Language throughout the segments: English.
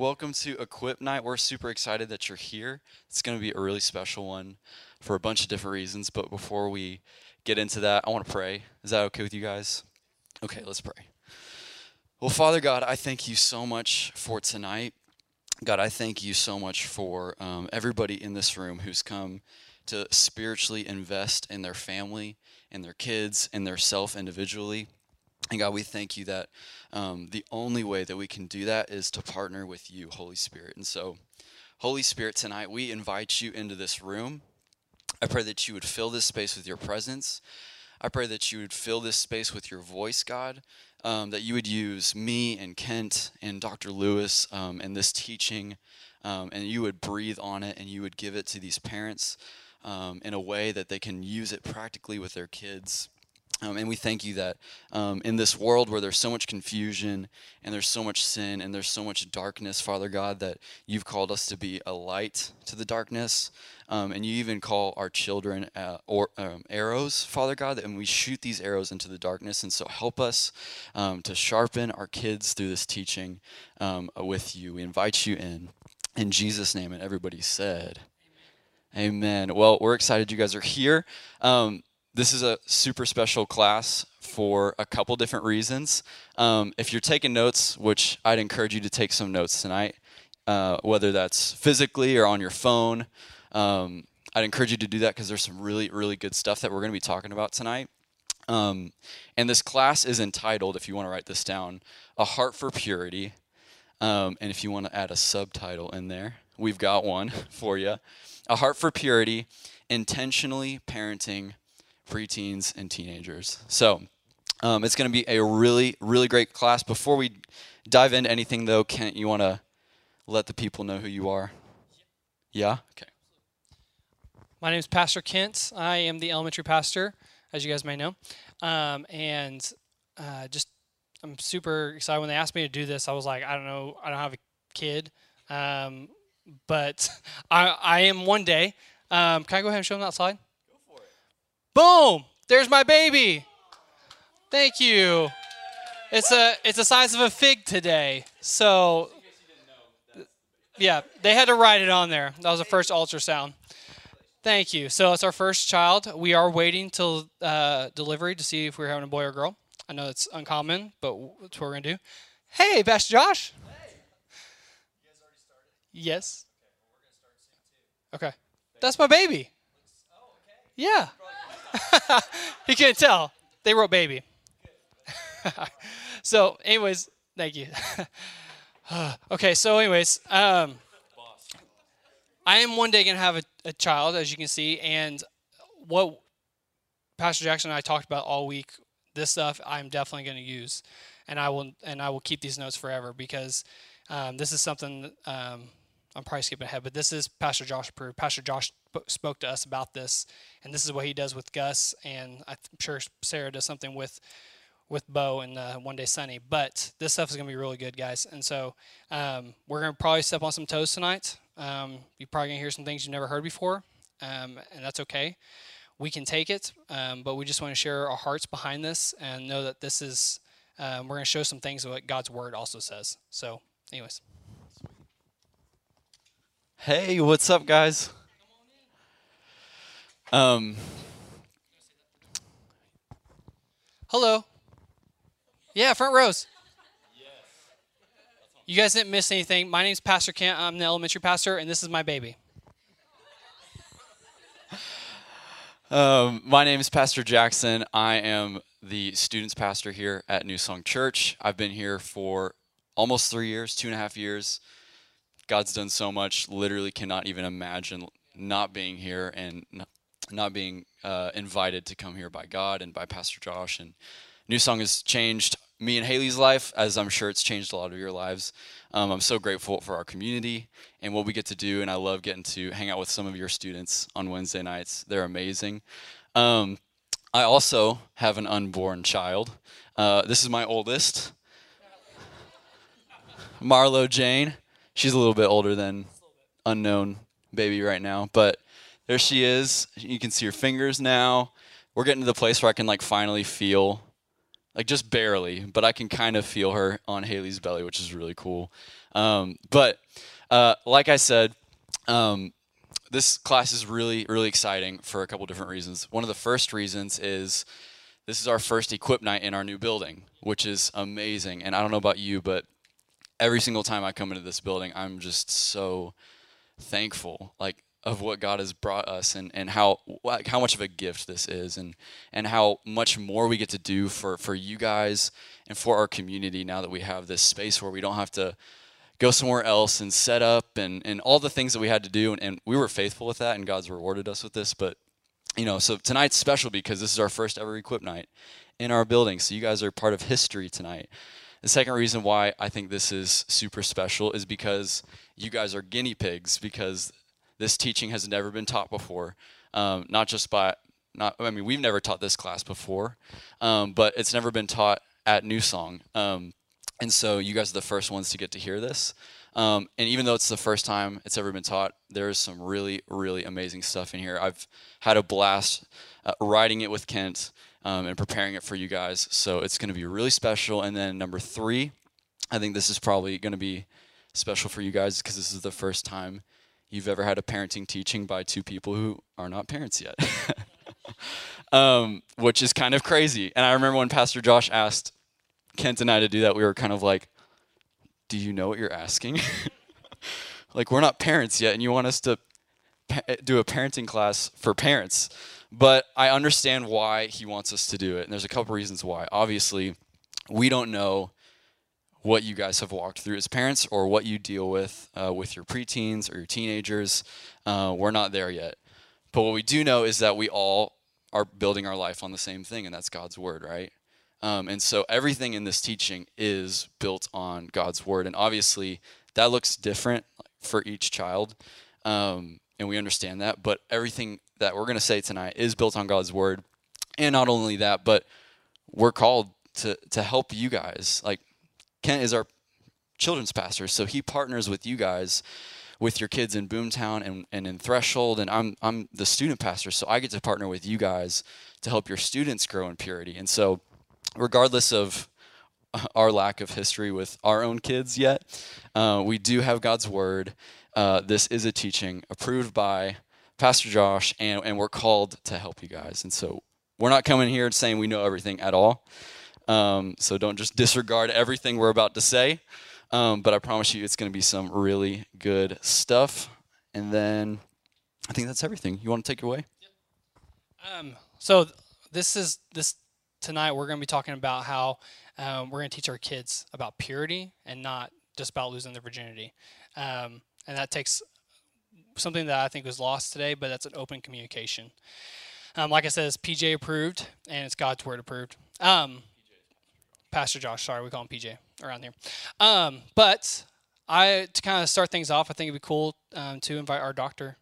welcome to Equip Night. We're super excited that you're here. It's going to be a really special one for a bunch of different reasons. But before we get into that, I want to pray. Is that okay with you guys? Okay, let's pray. Well, Father God, I thank you so much for tonight. God, I thank you so much for um, everybody in this room who's come to spiritually invest in their family, in their kids, in their self individually. And God, we thank you that um, the only way that we can do that is to partner with you, Holy Spirit. And so, Holy Spirit, tonight we invite you into this room. I pray that you would fill this space with your presence. I pray that you would fill this space with your voice, God. Um, that you would use me and Kent and Dr. Lewis um, in this teaching, um, and you would breathe on it and you would give it to these parents um, in a way that they can use it practically with their kids. Um, and we thank you that um, in this world where there's so much confusion and there's so much sin and there's so much darkness, Father God, that you've called us to be a light to the darkness. Um, and you even call our children uh, or, um, arrows, Father God, and we shoot these arrows into the darkness. And so help us um, to sharpen our kids through this teaching um, with you. We invite you in. In Jesus' name, and everybody said, Amen. Well, we're excited you guys are here. Um, this is a super special class for a couple different reasons. Um, if you're taking notes, which I'd encourage you to take some notes tonight, uh, whether that's physically or on your phone, um, I'd encourage you to do that because there's some really, really good stuff that we're going to be talking about tonight. Um, and this class is entitled, if you want to write this down, A Heart for Purity. Um, and if you want to add a subtitle in there, we've got one for you A Heart for Purity Intentionally Parenting preteens and teenagers. So um, it's going to be a really, really great class. Before we dive into anything, though, Kent, you want to let the people know who you are? Yeah? Okay. My name is Pastor Kent. I am the elementary pastor, as you guys may know. Um, and uh, just, I'm super excited when they asked me to do this. I was like, I don't know, I don't have a kid, um, but I, I am one day. Um, can I go ahead and show them that slide? Boom! There's my baby. Thank you. It's a it's the size of a fig today. So yeah, they had to write it on there. That was the first ultrasound. Thank you. So it's our first child. We are waiting till uh, delivery to see if we're having a boy or girl. I know it's uncommon, but that's what we're gonna do. Hey, Pastor Josh. Hey. Yes. Okay. That's my baby. Oh, okay. Yeah. he can't tell. They wrote baby. so, anyways, thank you. okay, so anyways, um, I am one day gonna have a, a child, as you can see, and what Pastor Jackson and I talked about all week, this stuff I'm definitely gonna use, and I will and I will keep these notes forever because um, this is something um, I'm probably skipping ahead, but this is Pastor Josh approved. Pastor Josh spoke to us about this, and this is what he does with Gus, and I'm sure Sarah does something with with Bo and uh, One Day Sunny. But this stuff is going to be really good, guys. And so um, we're going to probably step on some toes tonight. Um, you're probably going to hear some things you've never heard before, um, and that's okay. We can take it, um, but we just want to share our hearts behind this and know that this is. Um, we're going to show some things what God's Word also says. So, anyways. Hey, what's up, guys? Um, Hello. Yeah, front rows. You guys didn't miss anything. My name's Pastor Kent. I'm the elementary pastor, and this is my baby. Um, my name is Pastor Jackson. I am the students pastor here at New Song Church. I've been here for almost three years, two and a half years. God's done so much. Literally, cannot even imagine not being here and not being uh, invited to come here by God and by Pastor Josh. And New Song has changed me and Haley's life, as I'm sure it's changed a lot of your lives. Um, I'm so grateful for our community and what we get to do, and I love getting to hang out with some of your students on Wednesday nights. They're amazing. Um, I also have an unborn child. Uh, this is my oldest, Marlo Jane. She's a little bit older than unknown baby right now, but there she is. You can see her fingers now. We're getting to the place where I can like finally feel, like just barely, but I can kind of feel her on Haley's belly, which is really cool. Um, but uh, like I said, um, this class is really, really exciting for a couple different reasons. One of the first reasons is this is our first equip night in our new building, which is amazing. And I don't know about you, but every single time I come into this building, I'm just so thankful, like of what God has brought us and, and how how much of a gift this is and and how much more we get to do for for you guys and for our community now that we have this space where we don't have to go somewhere else and set up and, and all the things that we had to do. And, and we were faithful with that and God's rewarded us with this. But you know so tonight's special because this is our first ever equip night in our building. So you guys are part of history tonight the second reason why I think this is super special is because you guys are guinea pigs because this teaching has never been taught before. Um, not just by, not I mean we've never taught this class before, um, but it's never been taught at New Song. Um, and so you guys are the first ones to get to hear this. Um, and even though it's the first time it's ever been taught, there's some really, really amazing stuff in here. I've had a blast uh, writing it with Kent um, and preparing it for you guys. So it's going to be really special. And then number three, I think this is probably going to be special for you guys because this is the first time you've ever had a parenting teaching by two people who are not parents yet, um, which is kind of crazy. And I remember when Pastor Josh asked Kent and I to do that, we were kind of like, "Do you know what you're asking? like, we're not parents yet, and you want us to pa- do a parenting class for parents." But I understand why he wants us to do it, and there's a couple reasons why. Obviously, we don't know what you guys have walked through as parents or what you deal with uh, with your preteens or your teenagers. Uh, we're not there yet. But what we do know is that we all are building our life on the same thing, and that's God's Word, right? Um, and so everything in this teaching is built on God's Word. And obviously, that looks different for each child. Um, and we understand that. But everything that we're going to say tonight is built on God's Word. And not only that, but we're called to, to help you guys. Like, Kent is our children's pastor, so he partners with you guys with your kids in Boomtown and, and in Threshold, and I'm I'm the student pastor, so I get to partner with you guys to help your students grow in purity. And so, regardless of our lack of history with our own kids yet, uh, we do have God's word. Uh, this is a teaching approved by Pastor Josh, and, and we're called to help you guys. And so, we're not coming here and saying we know everything at all. Um, so don't just disregard everything we're about to say. Um, but I promise you, it's going to be some really good stuff. And then I think that's everything. You want to take it away? Um, so this is this tonight. We're going to be talking about how um, we're going to teach our kids about purity and not just about losing their virginity. Um, and that takes something that I think was lost today, but that's an open communication. Um, like I said, it's PJ approved and it's God's word approved. Um, Pastor Josh. Sorry, we call him PJ around here. Um, but I to kind of start things off, I think it'd be cool um, to invite our doctor,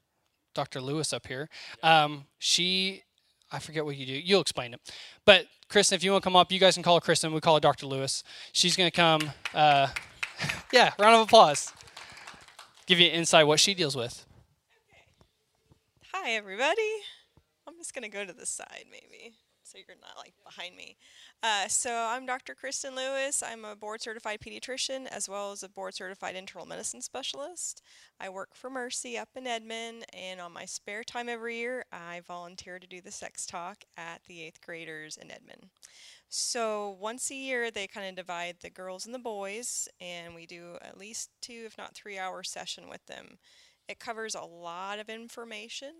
Dr. Lewis, up here. Um, she, I forget what you do. You'll explain it. But Kristen, if you want to come up, you guys can call her Kristen. We call her Dr. Lewis. She's going to come. Uh, yeah, round of applause. Give you an insight what she deals with. Hi, everybody. I'm just going to go to the side, maybe, so you're not like behind me. Uh, so I'm Dr. Kristen Lewis. I'm a board certified pediatrician as well as a board certified internal medicine specialist. I work for Mercy up in Edmond, and on my spare time every year, I volunteer to do the sex talk at the eighth graders in Edmond. So once a year, they kind of divide the girls and the boys, and we do at least two, if not three hour session with them. It covers a lot of information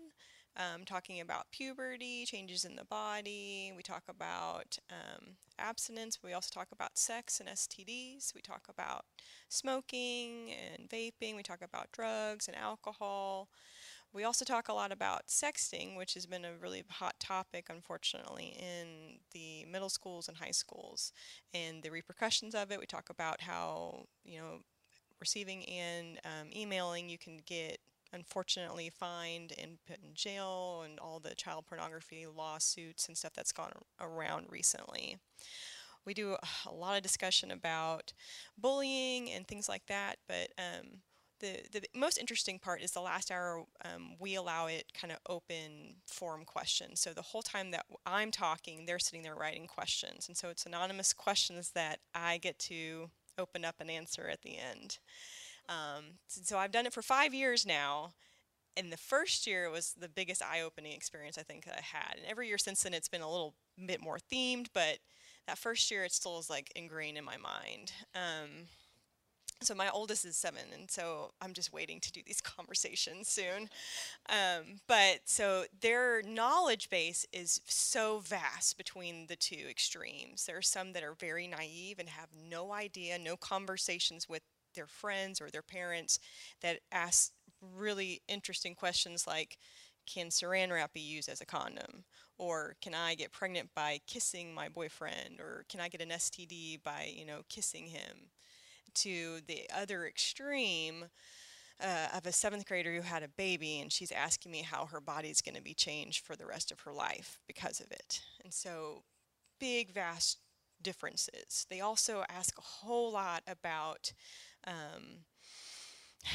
um, talking about puberty, changes in the body. We talk about um, abstinence. We also talk about sex and STDs. We talk about smoking and vaping. We talk about drugs and alcohol. We also talk a lot about sexting, which has been a really hot topic, unfortunately, in the middle schools and high schools, and the repercussions of it. We talk about how, you know, receiving and um, emailing, you can get unfortunately fined and put in jail and all the child pornography lawsuits and stuff that's gone around recently. We do a lot of discussion about bullying and things like that, but um, the, the most interesting part is the last hour um, we allow it kind of open form questions. So the whole time that I'm talking, they're sitting there writing questions. And so it's anonymous questions that I get to open up an answer at the end. Um, so I've done it for five years now. And the first year was the biggest eye opening experience I think I had. And every year since then, it's been a little bit more themed, but that first year, it still is like ingrained in my mind. Um, so my oldest is seven, and so I'm just waiting to do these conversations soon. Um, but so their knowledge base is so vast between the two extremes. There are some that are very naive and have no idea, no conversations with their friends or their parents that ask really interesting questions like, can saran wrap be used as a condom? Or can I get pregnant by kissing my boyfriend? Or can I get an STD by, you know, kissing him? To the other extreme uh, of a seventh grader who had a baby and she's asking me how her body's going to be changed for the rest of her life because of it. And so, big, vast differences. They also ask a whole lot about. Um,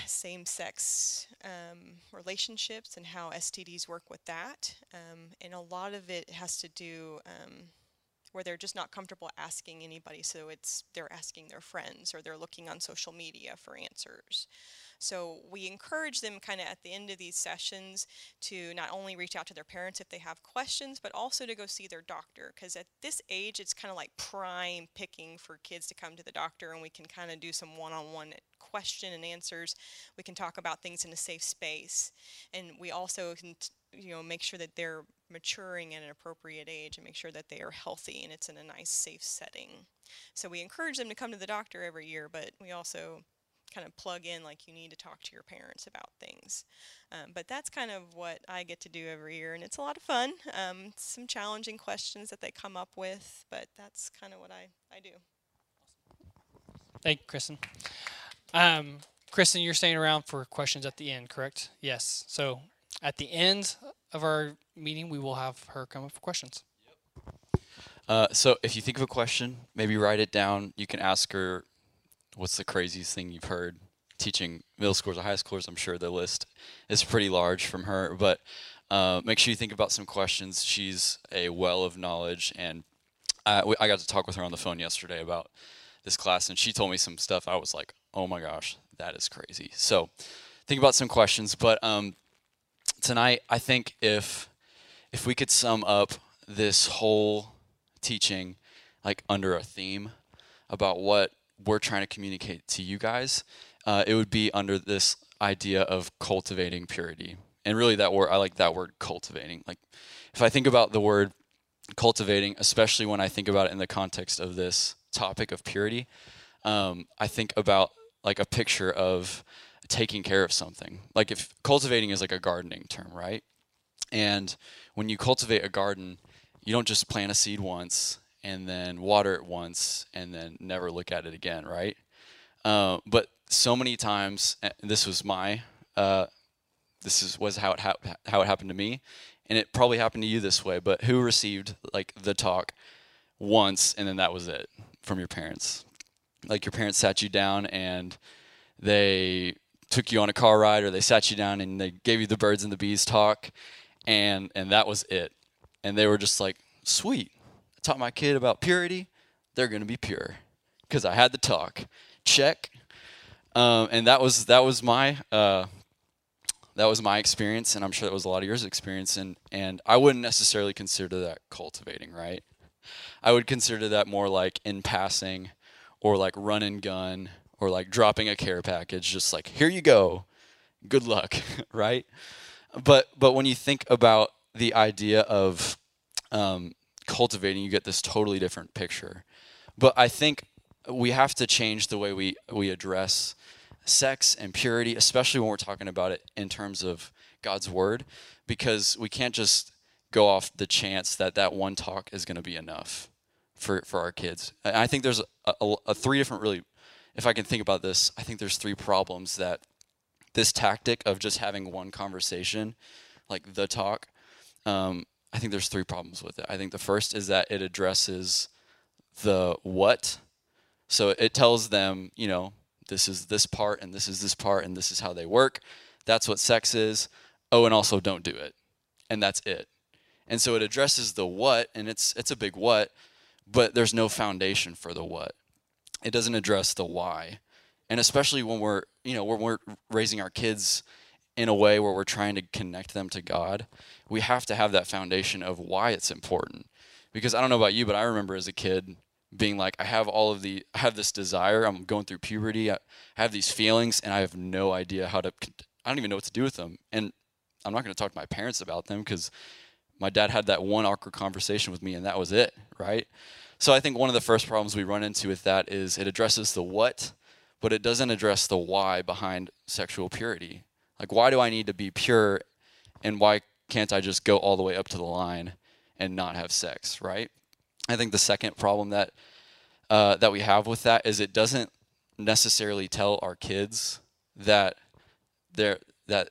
same sex um, relationships and how STDs work with that. Um, and a lot of it has to do um, where they're just not comfortable asking anybody. So it's they're asking their friends or they're looking on social media for answers. So we encourage them kind of at the end of these sessions to not only reach out to their parents if they have questions, but also to go see their doctor. Because at this age, it's kind of like prime picking for kids to come to the doctor, and we can kind of do some one on one question and answers. We can talk about things in a safe space. And we also can, you know, make sure that they're maturing at an appropriate age and make sure that they are healthy and it's in a nice, safe setting. So we encourage them to come to the doctor every year, but we also kind of plug in like you need to talk to your parents about things. Um, but that's kind of what I get to do every year, and it's a lot of fun. Um, some challenging questions that they come up with, but that's kind of what I, I do. Thank you, Kristen. Um, Kristen, you're staying around for questions at the end, correct? Yes. So at the end of our meeting, we will have her come up for questions. Uh, so if you think of a question, maybe write it down. You can ask her, "What's the craziest thing you've heard?" Teaching middle schoolers or high schoolers, I'm sure the list is pretty large from her. But uh, make sure you think about some questions. She's a well of knowledge, and I, I got to talk with her on the phone yesterday about this class, and she told me some stuff. I was like, "Oh my gosh, that is crazy." So think about some questions. But um, tonight, I think if if we could sum up this whole teaching like under a theme about what we're trying to communicate to you guys, uh, it would be under this idea of cultivating purity. And really, that word I like that word cultivating. Like, if I think about the word cultivating, especially when I think about it in the context of this topic of purity, um, I think about like a picture of taking care of something. Like if cultivating is like a gardening term, right? And when you cultivate a garden, you don't just plant a seed once and then water it once and then never look at it again, right? Uh, but so many times, this was my, uh, this is was how it how it happened to me, and it probably happened to you this way. But who received like the talk once and then that was it from your parents? Like your parents sat you down and they took you on a car ride or they sat you down and they gave you the birds and the bees talk and and that was it. And they were just like sweet. I taught my kid about purity. They're going to be pure. Because i had the talk. Check. Um, and that was that was my uh, that was my experience and i'm sure that was a lot of yours experience and and i wouldn't necessarily consider that cultivating right? I would consider that more like in passing or like run and gun or like dropping a care package just like here you go. Good luck. Right? But but when you think about the idea of um, cultivating you get this totally different picture. But i think we have to change the way we we address sex and purity especially when we're talking about it in terms of god's word because we can't just go off the chance that that one talk is going to be enough for for our kids. I think there's a, a, a three different really if I can think about this, I think there's three problems that this tactic of just having one conversation, like the talk, um, I think there's three problems with it. I think the first is that it addresses the what. So it tells them, you know, this is this part and this is this part and this is how they work. That's what sex is. Oh, and also don't do it. And that's it. And so it addresses the what and it's it's a big what, but there's no foundation for the what it doesn't address the why. And especially when we're you know when we're raising our kids in a way where we're trying to connect them to God, we have to have that foundation of why it's important. Because I don't know about you, but I remember as a kid being like, I have all of the, I have this desire. I'm going through puberty. I have these feelings, and I have no idea how to. I don't even know what to do with them. And I'm not going to talk to my parents about them because my dad had that one awkward conversation with me, and that was it, right? So I think one of the first problems we run into with that is it addresses the what, but it doesn't address the why behind sexual purity. Like, why do I need to be pure, and why can't I just go all the way up to the line and not have sex, right? I think the second problem that uh, that we have with that is it doesn't necessarily tell our kids that they're that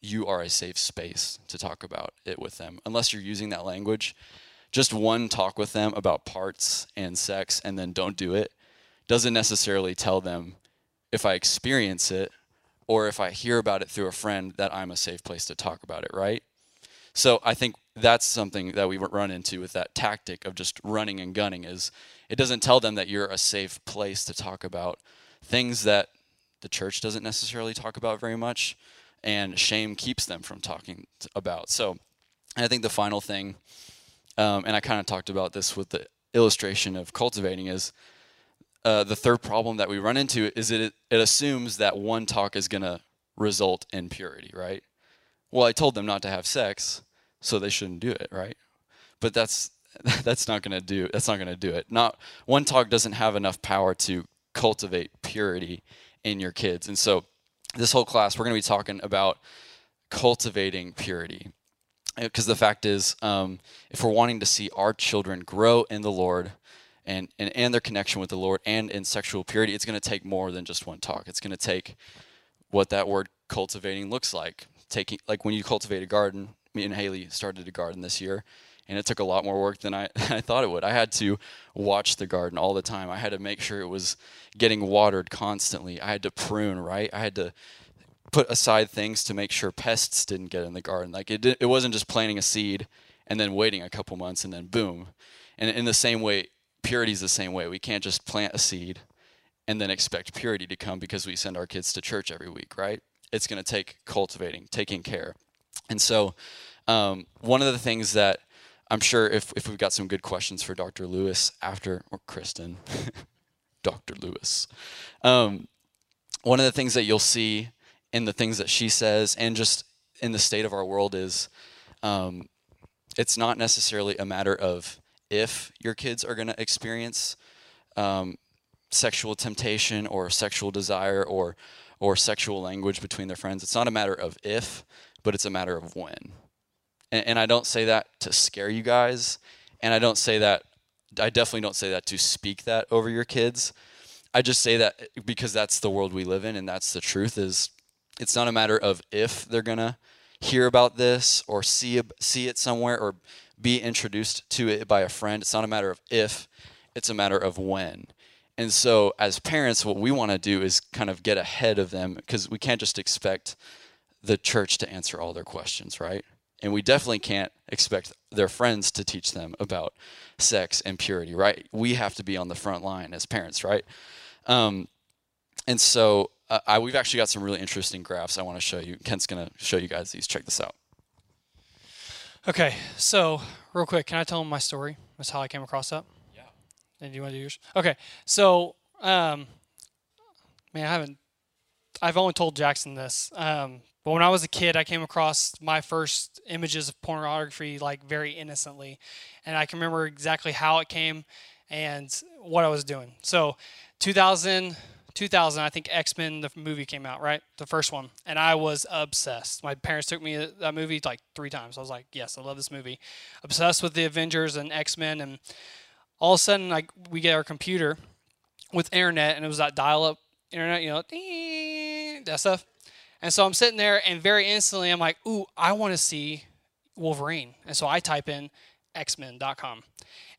you are a safe space to talk about it with them unless you're using that language just one talk with them about parts and sex and then don't do it doesn't necessarily tell them if I experience it or if I hear about it through a friend that I'm a safe place to talk about it, right? So I think that's something that we run into with that tactic of just running and gunning is it doesn't tell them that you're a safe place to talk about things that the church doesn't necessarily talk about very much and shame keeps them from talking about. So I think the final thing um, and I kind of talked about this with the illustration of cultivating is uh, the third problem that we run into is it it assumes that one talk is going to result in purity, right? Well, I told them not to have sex, so they shouldn't do it, right? But that's that's not going to do that's not going to do it. Not one talk doesn't have enough power to cultivate purity in your kids. And so this whole class we're going to be talking about cultivating purity because the fact is, um, if we're wanting to see our children grow in the Lord and, and, and their connection with the Lord and in sexual purity, it's going to take more than just one talk. It's going to take what that word cultivating looks like. Taking like when you cultivate a garden. Me and Haley started a garden this year, and it took a lot more work than I, I thought it would. I had to watch the garden all the time. I had to make sure it was getting watered constantly. I had to prune, right? I had to put aside things to make sure pests didn't get in the garden. Like it, it wasn't just planting a seed and then waiting a couple months and then boom. And in the same way, purity is the same way. We can't just plant a seed and then expect purity to come because we send our kids to church every week, right? It's going to take cultivating, taking care. And so, um, one of the things that I'm sure if, if we've got some good questions for Dr. Lewis after, or Kristen, Dr. Lewis, um, one of the things that you'll see in the things that she says and just in the state of our world is um, it's not necessarily a matter of if your kids are going to experience um, sexual temptation or sexual desire or or sexual language between their friends. It's not a matter of if, but it's a matter of when. And, and I don't say that to scare you guys, and I don't say that. I definitely don't say that to speak that over your kids. I just say that because that's the world we live in, and that's the truth. Is it's not a matter of if they're going to hear about this or see see it somewhere or be introduced to it by a friend. It's not a matter of if, it's a matter of when. And so as parents what we want to do is kind of get ahead of them because we can't just expect the church to answer all their questions, right? And we definitely can't expect their friends to teach them about sex and purity, right? We have to be on the front line as parents, right? Um, and so uh, I, we've actually got some really interesting graphs I want to show you. Kent's going to show you guys these. Check this out. Okay, so real quick, can I tell them my story? That's how I came across that. Yeah. And do you want to do yours? Okay, so um, man, I haven't. I've only told Jackson this, um, but when I was a kid, I came across my first images of pornography like very innocently, and I can remember exactly how it came and what I was doing. So, 2000. 2000, I think X Men the movie came out, right? The first one, and I was obsessed. My parents took me to that movie like three times. I was like, yes, I love this movie. Obsessed with the Avengers and X Men, and all of a sudden, like we get our computer with internet, and it was that dial-up internet, you know, that stuff. And so I'm sitting there, and very instantly, I'm like, ooh, I want to see Wolverine, and so I type in xmen.com.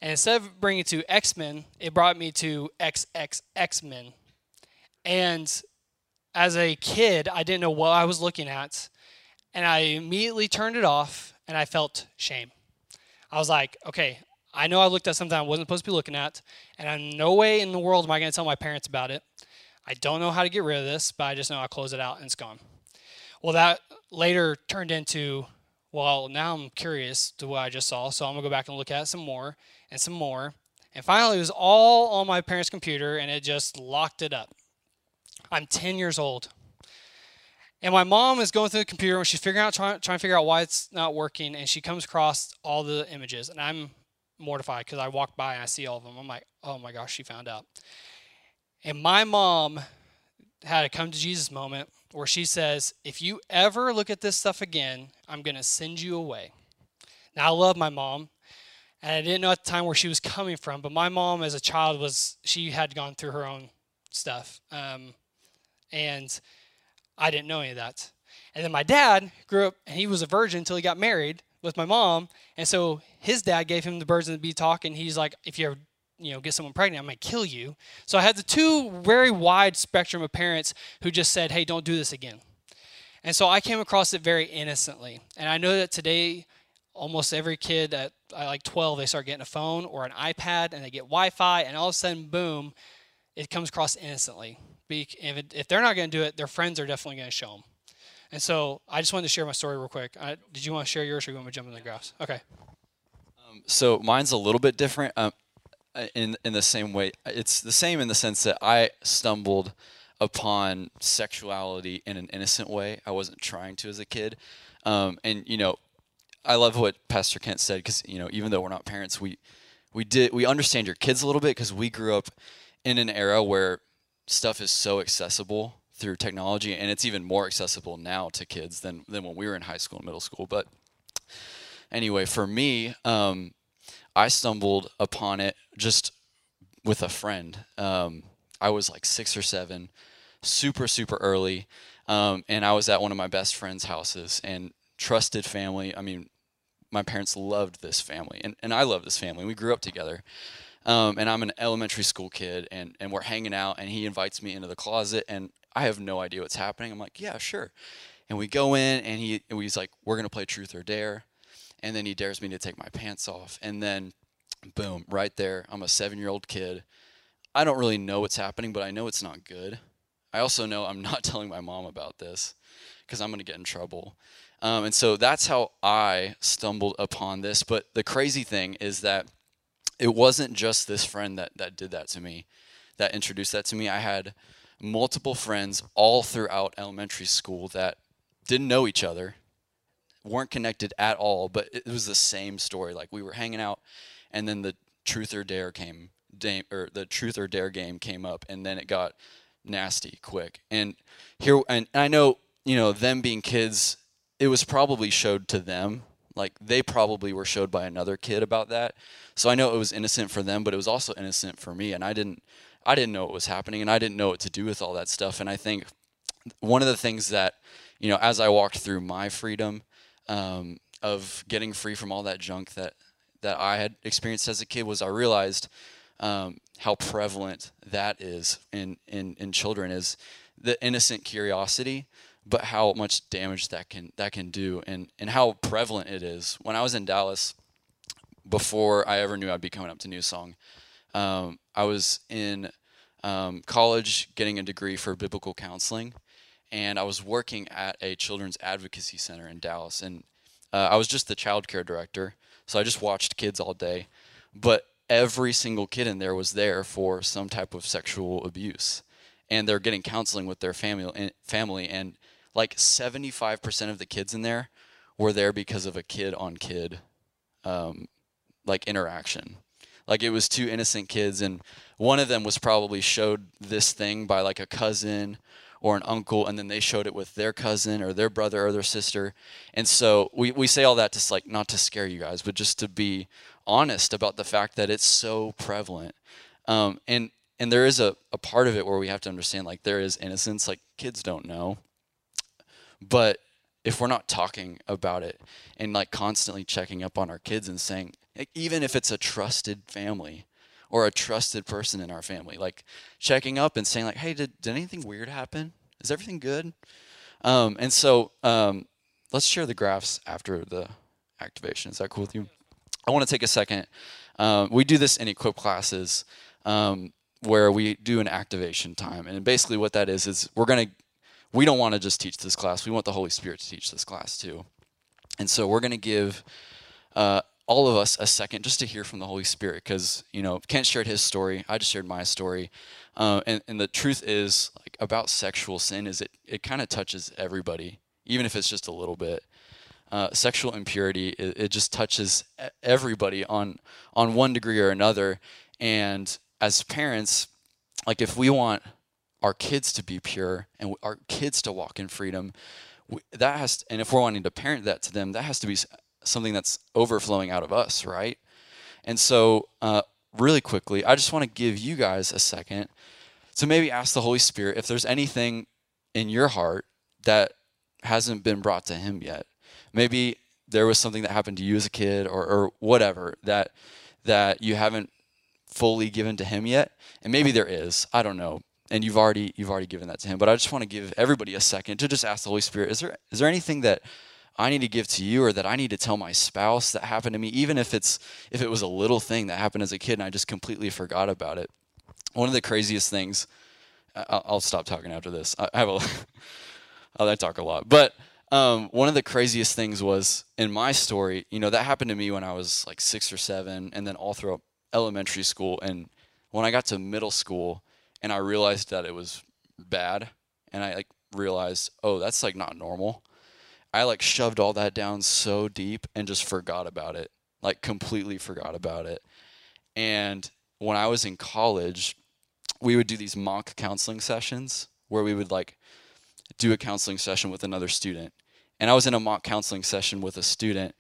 And instead of bringing it to X Men, it brought me to XXX Men and as a kid, I didn't know what I was looking at. And I immediately turned it off and I felt shame. I was like, okay, I know I looked at something I wasn't supposed to be looking at, and in no way in the world am I going to tell my parents about it. I don't know how to get rid of this, but I just know I close it out and it's gone. Well, that later turned into, well, now I'm curious to what I just saw, so I'm gonna go back and look at it some more and some more. And finally, it was all on my parents' computer and it just locked it up. I'm 10 years old. And my mom is going through the computer and she's figuring out, trying, trying to figure out why it's not working. And she comes across all the images. And I'm mortified because I walk by and I see all of them. I'm like, oh my gosh, she found out. And my mom had a come to Jesus moment where she says, if you ever look at this stuff again, I'm going to send you away. Now, I love my mom. And I didn't know at the time where she was coming from, but my mom, as a child, was she had gone through her own stuff, um, and I didn't know any of that. And then my dad grew up, and he was a virgin until he got married with my mom, and so his dad gave him the birds and the bee talk, and he's like, if you ever you know get someone pregnant, I'm gonna kill you. So I had the two very wide spectrum of parents who just said, hey, don't do this again. And so I came across it very innocently, and I know that today almost every kid at like 12 they start getting a phone or an ipad and they get wi-fi and all of a sudden boom it comes across innocently if, it, if they're not going to do it their friends are definitely going to show them and so i just wanted to share my story real quick. I, did you want to share yours or you want me to jump in the graphs okay. Um, so mine's a little bit different um, in, in the same way it's the same in the sense that i stumbled upon sexuality in an innocent way. I wasn't trying to as a kid. Um, and you know I love what Pastor Kent said because you know even though we're not parents, we we did we understand your kids a little bit because we grew up in an era where stuff is so accessible through technology, and it's even more accessible now to kids than than when we were in high school and middle school. But anyway, for me, um, I stumbled upon it just with a friend. Um, I was like six or seven, super super early, um, and I was at one of my best friend's houses and trusted family. I mean, my parents loved this family, and, and I love this family. We grew up together. Um, and I'm an elementary school kid, and, and we're hanging out, and he invites me into the closet, and I have no idea what's happening. I'm like, yeah, sure. And we go in, and he and he's like, we're gonna play truth or dare, and then he dares me to take my pants off, and then, boom, right there, I'm a seven year old kid. I don't really know what's happening, but I know it's not good. I also know I'm not telling my mom about this because I'm gonna get in trouble. Um, and so that's how I stumbled upon this. But the crazy thing is that it wasn't just this friend that, that did that to me, that introduced that to me. I had multiple friends all throughout elementary school that didn't know each other, weren't connected at all, but it was the same story. Like we were hanging out, and then the truth or dare came, or the truth or dare game came up, and then it got nasty quick. And here, and I know, you know, them being kids it was probably showed to them like they probably were showed by another kid about that. So i know it was innocent for them but it was also innocent for me and i didn't i didn't know what was happening and i didn't know what to do with all that stuff. And i think one of the things that you know as i walked through my freedom um, of getting free from all that junk that that i had experienced as a kid was i realized um, how prevalent that is in, in in children is the innocent curiosity but how much damage that can that can do and and how prevalent it is. When I was in Dallas, before I ever knew I'd be coming up to New Song, um, I was in um, college getting a degree for biblical counseling, and I was working at a children's advocacy center in Dallas, and uh, I was just the child care director, so I just watched kids all day, but every single kid in there was there for some type of sexual abuse and they're getting counseling with their family family and like 75% of the kids in there were there because of a kid on kid um, like interaction. Like it was two innocent kids and one of them was probably showed this thing by like a cousin or an uncle and then they showed it with their cousin or their brother or their sister. And so we, we say all that just like not to scare you guys but just to be honest about the fact that it's so prevalent. Um, and and there is a, a part of it where we have to understand like there is innocence like kids don't know but if we're not talking about it and like constantly checking up on our kids and saying, even if it's a trusted family or a trusted person in our family, like checking up and saying like, hey, did, did anything weird happen? Is everything good? Um, and so um, let's share the graphs after the activation. Is that cool with you? I want to take a second. Um, we do this in equip classes. Um, where we do an activation time. And basically, what that is, is we're going to, we don't want to just teach this class. We want the Holy Spirit to teach this class too. And so we're going to give uh, all of us a second just to hear from the Holy Spirit because, you know, Kent shared his story. I just shared my story. Uh, and, and the truth is, like, about sexual sin is it, it kind of touches everybody, even if it's just a little bit. Uh, sexual impurity, it, it just touches everybody on on one degree or another. And as parents, like if we want our kids to be pure and our kids to walk in freedom, that has to, and if we're wanting to parent that to them, that has to be something that's overflowing out of us, right? And so, uh, really quickly, I just want to give you guys a second to maybe ask the Holy Spirit if there's anything in your heart that hasn't been brought to Him yet. Maybe there was something that happened to you as a kid, or, or whatever that that you haven't fully given to him yet and maybe there is i don't know and you've already you've already given that to him but i just want to give everybody a second to just ask the holy spirit is there is there anything that i need to give to you or that i need to tell my spouse that happened to me even if it's if it was a little thing that happened as a kid and i just completely forgot about it? One of the craziest things i'll, I'll stop talking after this. I have a i talk a lot but um, one of the craziest things was in my story you know that happened to me when i was like six or seven and then all throughout elementary school and when I got to middle school and I realized that it was bad and I like realized, oh, that's like not normal. I like shoved all that down so deep and just forgot about it. Like completely forgot about it. And when I was in college, we would do these mock counseling sessions where we would like do a counseling session with another student. And I was in a mock counseling session with a student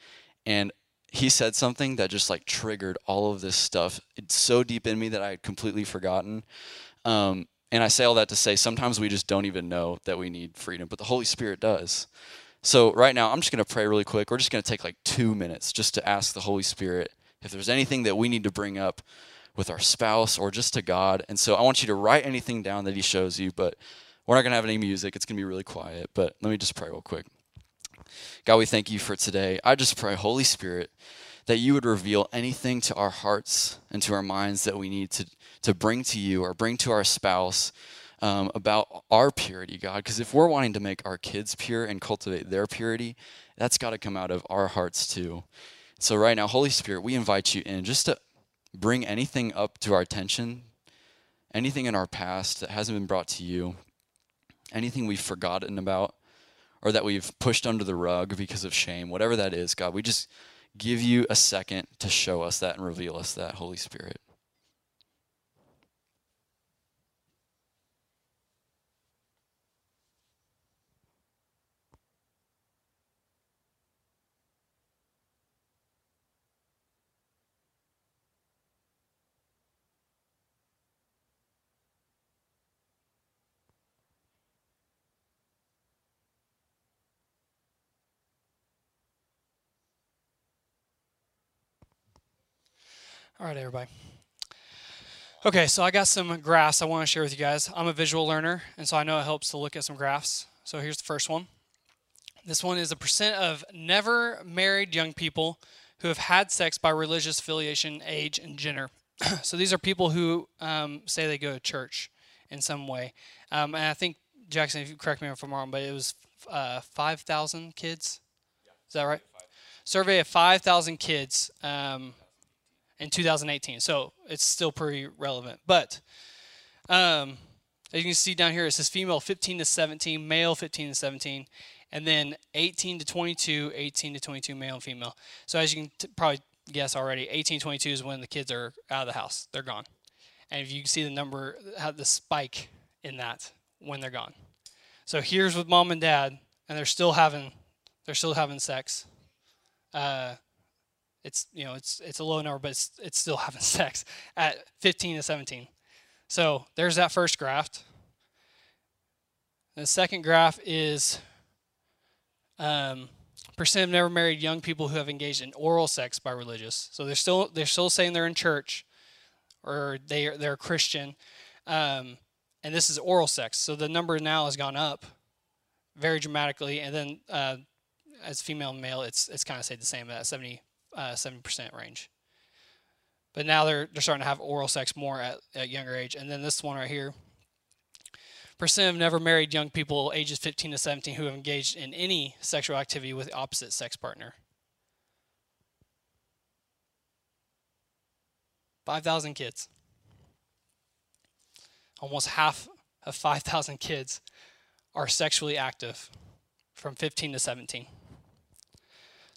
and he said something that just like triggered all of this stuff. It's so deep in me that I had completely forgotten. Um, and I say all that to say sometimes we just don't even know that we need freedom, but the Holy Spirit does. So right now, I'm just going to pray really quick. We're just going to take like two minutes just to ask the Holy Spirit if there's anything that we need to bring up with our spouse or just to God. And so I want you to write anything down that He shows you, but we're not going to have any music. It's going to be really quiet. But let me just pray real quick. God, we thank you for today. I just pray, Holy Spirit, that you would reveal anything to our hearts and to our minds that we need to, to bring to you or bring to our spouse um, about our purity, God. Because if we're wanting to make our kids pure and cultivate their purity, that's got to come out of our hearts too. So, right now, Holy Spirit, we invite you in just to bring anything up to our attention, anything in our past that hasn't been brought to you, anything we've forgotten about or that we've pushed under the rug because of shame, whatever that is, God, we just give you a second to show us that and reveal us that, Holy Spirit. All right, everybody. Okay, so I got some graphs I want to share with you guys. I'm a visual learner, and so I know it helps to look at some graphs. So here's the first one. This one is a percent of never married young people who have had sex by religious affiliation, age, and gender. so these are people who um, say they go to church in some way. Um, and I think, Jackson, if you correct me if I'm wrong, but it was uh, 5,000 kids. Yeah. Is that right? Survey of 5,000 kids. Um, in 2018. So it's still pretty relevant. But um, as you can see down here, it says female 15 to 17, male 15 to 17, and then 18 to 22, 18 to 22, male and female. So as you can t- probably guess already, 18 22 is when the kids are out of the house. They're gone. And if you can see the number, the spike in that when they're gone. So here's with mom and dad, and they're still having, they're still having sex. Uh, it's you know it's it's a low number, but it's it's still having sex at 15 to 17. So there's that first graph. The second graph is um, percent of never married young people who have engaged in oral sex by religious. So they're still they're still saying they're in church, or they are, they're Christian, um, and this is oral sex. So the number now has gone up very dramatically, and then uh, as female and male, it's it's kind of stayed the same at 70 uh, 7% range. but now they're they're starting to have oral sex more at, at younger age. And then this one right here. Percent of never married young people ages 15 to 17 who have engaged in any sexual activity with the opposite sex partner. 5,000 kids. Almost half of 5,000 kids are sexually active from 15 to 17.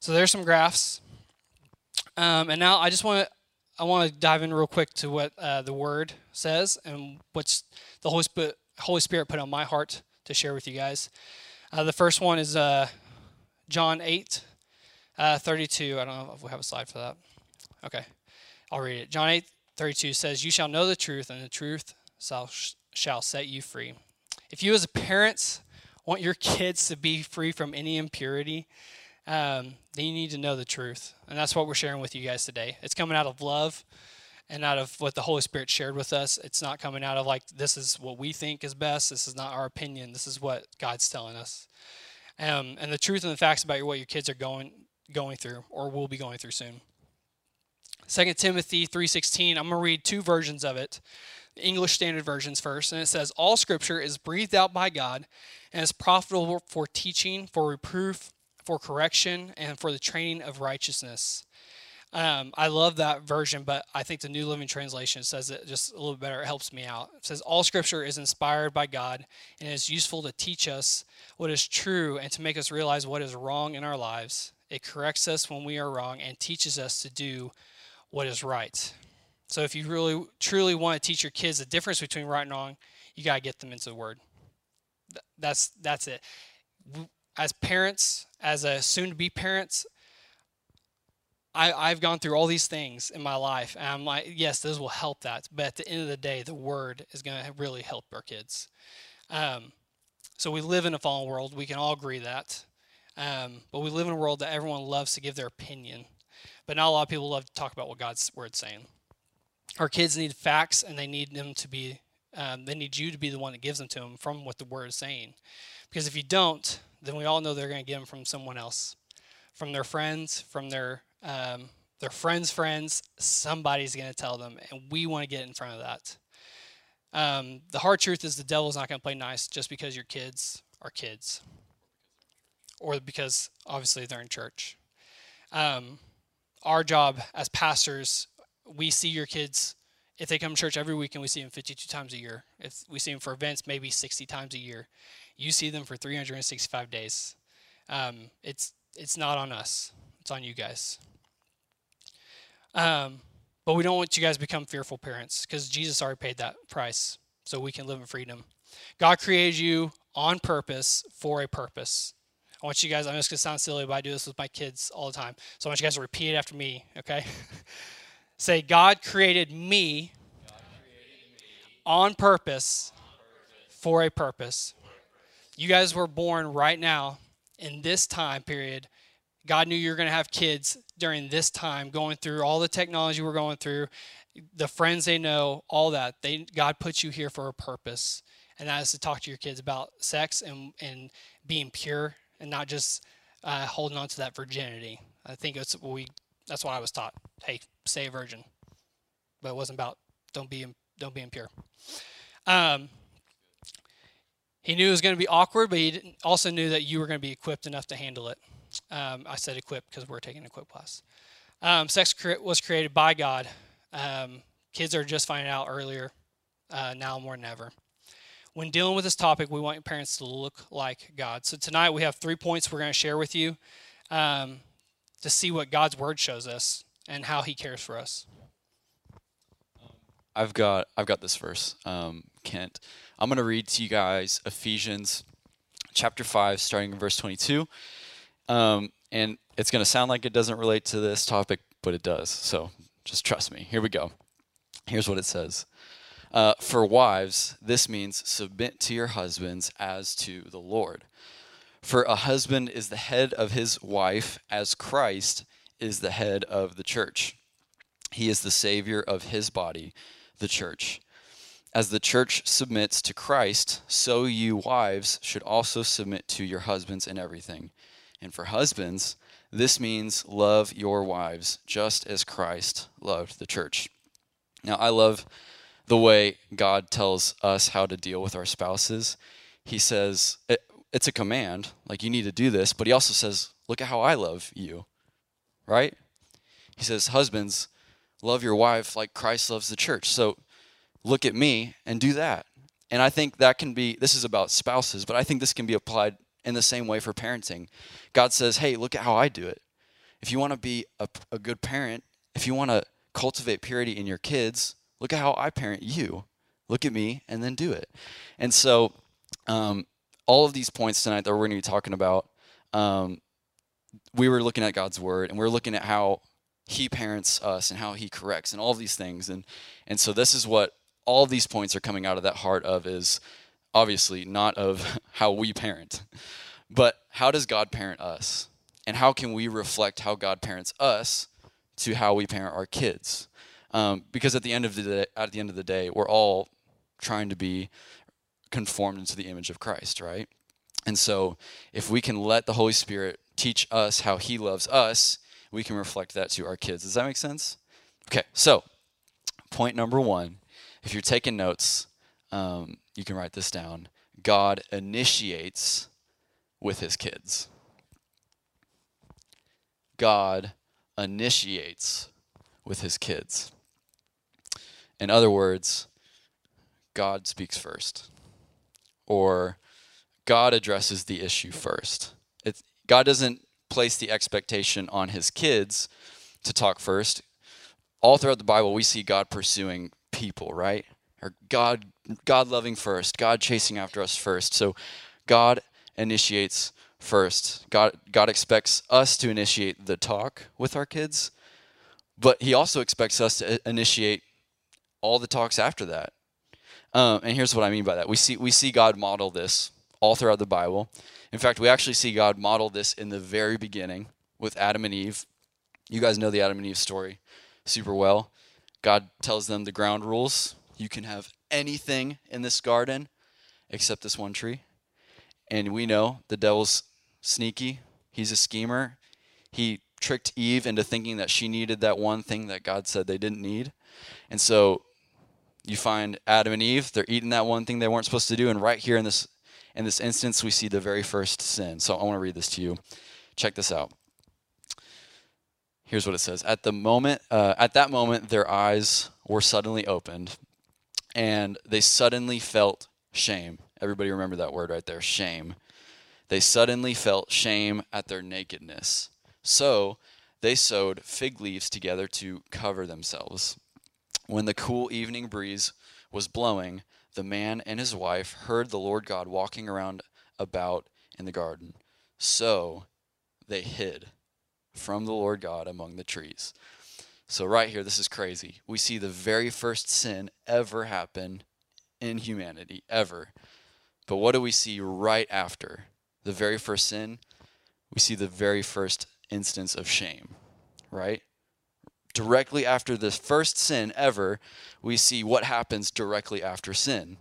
So there's some graphs. Um, and now I just want to I want to dive in real quick to what uh, the Word says and what's the Holy Spirit, Holy Spirit put on my heart to share with you guys. Uh, the first one is uh, John 8, uh, 32. I don't know if we have a slide for that. Okay, I'll read it. John 8, 32 says, You shall know the truth, and the truth shall, shall set you free. If you, as parents, want your kids to be free from any impurity, um, then you need to know the truth. And that's what we're sharing with you guys today. It's coming out of love and out of what the Holy Spirit shared with us. It's not coming out of like, this is what we think is best. This is not our opinion. This is what God's telling us. Um, and the truth and the facts about what your kids are going going through or will be going through soon. 2 Timothy 3:16. I'm going to read two versions of it. The English Standard Versions first, and it says all scripture is breathed out by God and is profitable for teaching, for reproof, for correction and for the training of righteousness. Um, I love that version, but I think the New Living Translation says it just a little better. It helps me out. It says, All scripture is inspired by God and is useful to teach us what is true and to make us realize what is wrong in our lives. It corrects us when we are wrong and teaches us to do what is right. So if you really truly want to teach your kids the difference between right and wrong, you got to get them into the word. That's that's it as parents, as a soon to be parents, I, I've gone through all these things in my life. And I'm like, yes, those will help that. But at the end of the day, the word is going to really help our kids. Um, so we live in a fallen world. We can all agree that. Um, but we live in a world that everyone loves to give their opinion. But not a lot of people love to talk about what God's word's saying. Our kids need facts and they need them to be, um, they need you to be the one that gives them to them from what the word is saying. Because if you don't, then we all know they're going to get them from someone else, from their friends, from their um, their friends' friends. Somebody's going to tell them, and we want to get in front of that. Um, the hard truth is the devil's not going to play nice just because your kids are kids, or because obviously they're in church. Um, our job as pastors, we see your kids. If they come to church every week and we see them 52 times a year, if we see them for events, maybe 60 times a year, you see them for 365 days. Um, it's it's not on us. It's on you guys. Um, but we don't want you guys to become fearful parents because Jesus already paid that price so we can live in freedom. God created you on purpose for a purpose. I want you guys, I'm just to sound silly, but I do this with my kids all the time. So I want you guys to repeat it after me, okay? Say, God created me, God created me on, purpose on purpose for a purpose. You guys were born right now in this time period. God knew you were going to have kids during this time, going through all the technology we're going through, the friends they know, all that. They God put you here for a purpose, and that is to talk to your kids about sex and and being pure and not just uh, holding on to that virginity. I think it's what we. That's what I was taught. Hey, stay a virgin, but it wasn't about don't be don't be impure. Um, he knew it was going to be awkward, but he also knew that you were going to be equipped enough to handle it. Um, I said equipped because we're taking an equip class. Um, sex cre- was created by God. Um, kids are just finding out earlier, uh, now more than ever. When dealing with this topic, we want parents to look like God. So tonight we have three points we're going to share with you um, to see what God's word shows us and how He cares for us. I've got I've got this verse, um, Kent. I'm going to read to you guys Ephesians chapter 5, starting in verse 22. Um, and it's going to sound like it doesn't relate to this topic, but it does. So just trust me. Here we go. Here's what it says uh, For wives, this means submit to your husbands as to the Lord. For a husband is the head of his wife, as Christ is the head of the church. He is the Savior of his body, the church. As the church submits to Christ, so you wives should also submit to your husbands in everything. And for husbands, this means love your wives just as Christ loved the church. Now, I love the way God tells us how to deal with our spouses. He says, it's a command, like you need to do this, but he also says, look at how I love you, right? He says, husbands, love your wife like Christ loves the church. So look at me and do that. And I think that can be, this is about spouses, but I think this can be applied in the same way for parenting. God says, hey, look at how I do it. If you want to be a, a good parent, if you want to cultivate purity in your kids, look at how I parent you. Look at me and then do it. And so, um, all of these points tonight that we're going to be talking about, um, we were looking at God's word and we are looking at how He parents us and how He corrects and all these things. And and so this is what all these points are coming out of that heart of is obviously not of how we parent, but how does God parent us? And how can we reflect how God parents us to how we parent our kids? Um, because at the end of the day, at the end of the day, we're all trying to be conformed into the image of Christ, right? And so, if we can let the Holy Spirit teach us how He loves us, we can reflect that to our kids. Does that make sense? Okay, so point number one if you're taking notes, um, you can write this down. God initiates with His kids. God initiates with His kids. In other words, God speaks first, or God addresses the issue first. It's, God doesn't place the expectation on his kids to talk first. All throughout the Bible, we see God pursuing people, right? Or God, God loving first, God chasing after us first. So God initiates first. God, God expects us to initiate the talk with our kids, but He also expects us to initiate all the talks after that. Um, and here's what I mean by that: we see we see God model this all throughout the Bible. In fact, we actually see God model this in the very beginning with Adam and Eve. You guys know the Adam and Eve story super well. God tells them the ground rules. You can have anything in this garden except this one tree. And we know the devil's sneaky. He's a schemer. He tricked Eve into thinking that she needed that one thing that God said they didn't need. And so you find Adam and Eve, they're eating that one thing they weren't supposed to do. And right here in this in this instance, we see the very first sin. So I want to read this to you. Check this out. Here's what it says. At the moment, uh, at that moment, their eyes were suddenly opened, and they suddenly felt shame. Everybody remember that word right there, shame. They suddenly felt shame at their nakedness. So they sewed fig leaves together to cover themselves. When the cool evening breeze was blowing, the man and his wife heard the Lord God walking around about in the garden. So they hid from the Lord God among the trees. So, right here, this is crazy. We see the very first sin ever happen in humanity, ever. But what do we see right after the very first sin? We see the very first instance of shame, right? Directly after the first sin ever, we see what happens directly after sin,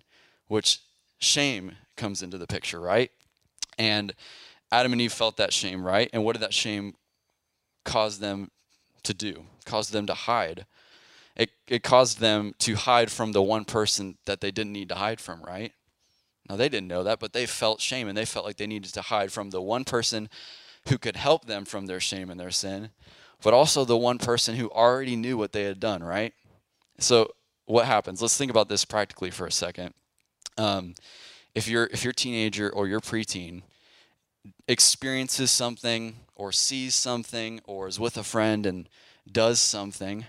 which shame comes into the picture, right? And Adam and Eve felt that shame, right? And what did that shame cause them to do? Cause them to hide. It, it caused them to hide from the one person that they didn't need to hide from, right? Now, they didn't know that, but they felt shame and they felt like they needed to hide from the one person who could help them from their shame and their sin but also the one person who already knew what they had done, right? So what happens? Let's think about this practically for a second. Um, if your if your teenager or your preteen experiences something or sees something or is with a friend and does something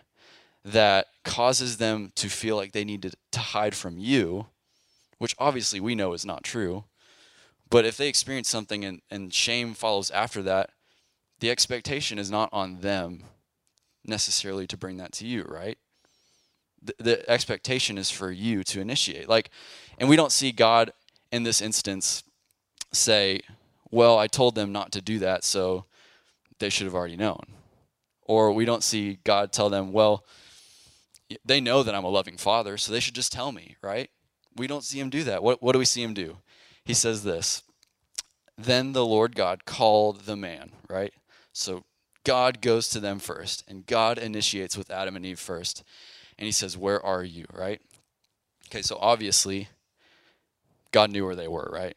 that causes them to feel like they need to, to hide from you, which obviously we know is not true. But if they experience something and, and shame follows after that, the expectation is not on them necessarily to bring that to you, right? The, the expectation is for you to initiate. Like, and we don't see God in this instance say, well, I told them not to do that, so they should have already known. Or we don't see God tell them, well, they know that I'm a loving father, so they should just tell me, right? We don't see him do that. What, what do we see him do? He says this then the Lord God called the man, right? So God goes to them first, and God initiates with Adam and Eve first. And he says, Where are you, right? Okay, so obviously, God knew where they were, right?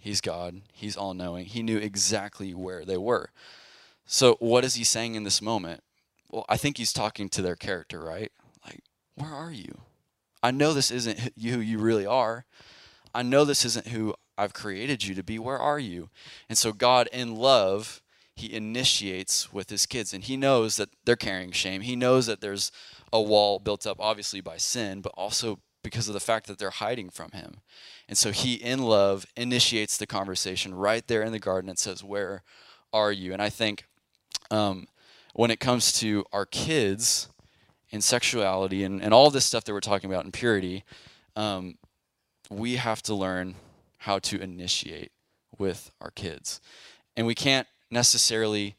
He's God, He's all knowing. He knew exactly where they were. So, what is He saying in this moment? Well, I think He's talking to their character, right? Like, where are you? I know this isn't who you really are. I know this isn't who I've created you to be. Where are you? And so, God, in love, He initiates with His kids, and He knows that they're carrying shame. He knows that there's a wall built up, obviously, by sin, but also because of the fact that they're hiding from Him. And so, He, in love, initiates the conversation right there in the garden and says, Where are you? And I think um, when it comes to our kids and sexuality and, and all this stuff that we're talking about in purity, um, we have to learn how to initiate with our kids. And we can't necessarily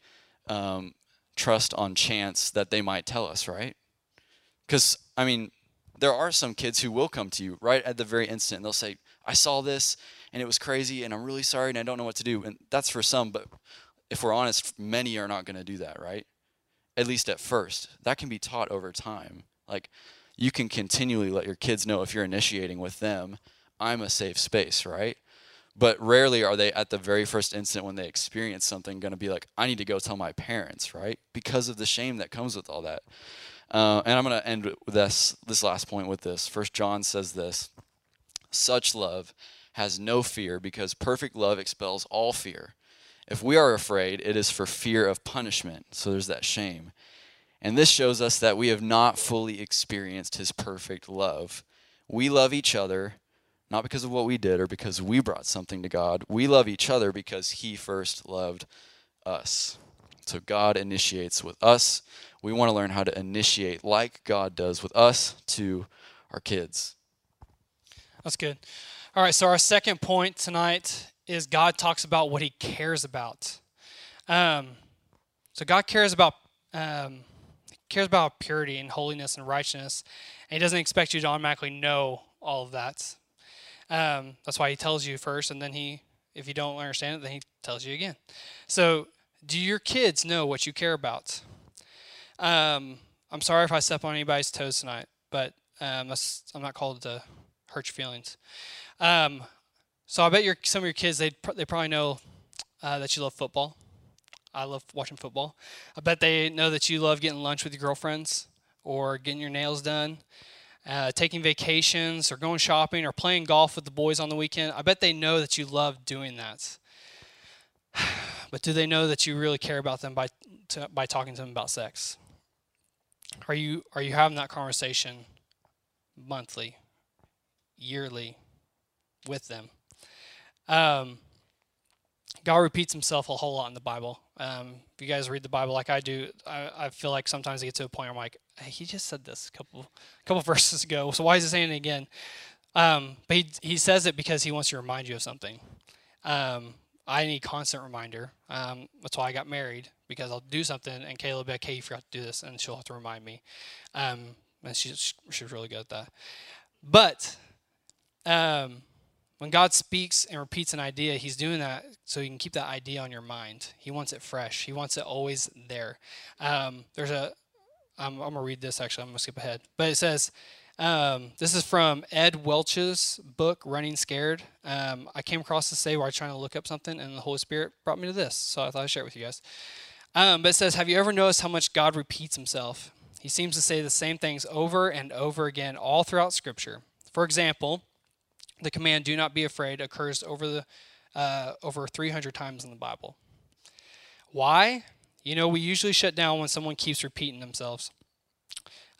um, trust on chance that they might tell us, right? Because, I mean, there are some kids who will come to you right at the very instant and they'll say, I saw this and it was crazy and I'm really sorry and I don't know what to do. And that's for some, but if we're honest, many are not going to do that, right? At least at first. That can be taught over time. Like, you can continually let your kids know if you're initiating with them I'm a safe space, right? But rarely are they at the very first instant when they experience something going to be like, I need to go tell my parents, right? Because of the shame that comes with all that. Uh, and I'm going to end with this this last point with this. First John says this: Such love has no fear, because perfect love expels all fear. If we are afraid, it is for fear of punishment. So there's that shame. And this shows us that we have not fully experienced his perfect love. We love each other not because of what we did or because we brought something to God. We love each other because He first loved us. So God initiates with us. We want to learn how to initiate like God does with us to our kids. That's good. All right, so our second point tonight is God talks about what He cares about. Um, so God cares about um, cares about purity and holiness and righteousness, and He doesn't expect you to automatically know all of that. Um, that's why he tells you first, and then he, if you don't understand it, then he tells you again. So, do your kids know what you care about? Um, I'm sorry if I step on anybody's toes tonight, but um, I'm not called to hurt your feelings. Um, so I bet your some of your kids they they probably know uh, that you love football. I love watching football. I bet they know that you love getting lunch with your girlfriends or getting your nails done uh, taking vacations or going shopping or playing golf with the boys on the weekend, I bet they know that you love doing that. But do they know that you really care about them by to, by talking to them about sex? Are you are you having that conversation monthly, yearly, with them? Um, God repeats Himself a whole lot in the Bible. Um, if you guys read the Bible like I do, I, I feel like sometimes I get to a point where I'm like, he just said this a couple couple verses ago, so why is he saying it again? Um, but he he says it because he wants to remind you of something. Um, I need constant reminder. Um, that's why I got married because I'll do something and Kayla will be like, "Hey, you forgot to do this," and she'll have to remind me. Um, and she's she's really good at that. But um, when God speaks and repeats an idea, He's doing that so you can keep that idea on your mind. He wants it fresh. He wants it always there. Um, there's a, I'm, I'm gonna read this actually. I'm gonna skip ahead, but it says, um, this is from Ed Welch's book, Running Scared. Um, I came across this day while I was trying to look up something, and the Holy Spirit brought me to this, so I thought I'd share it with you guys. Um, but it says, Have you ever noticed how much God repeats himself? He seems to say the same things over and over again all throughout Scripture. For example, the command "Do not be afraid" occurs over the uh, over 300 times in the Bible. Why? You know, we usually shut down when someone keeps repeating themselves.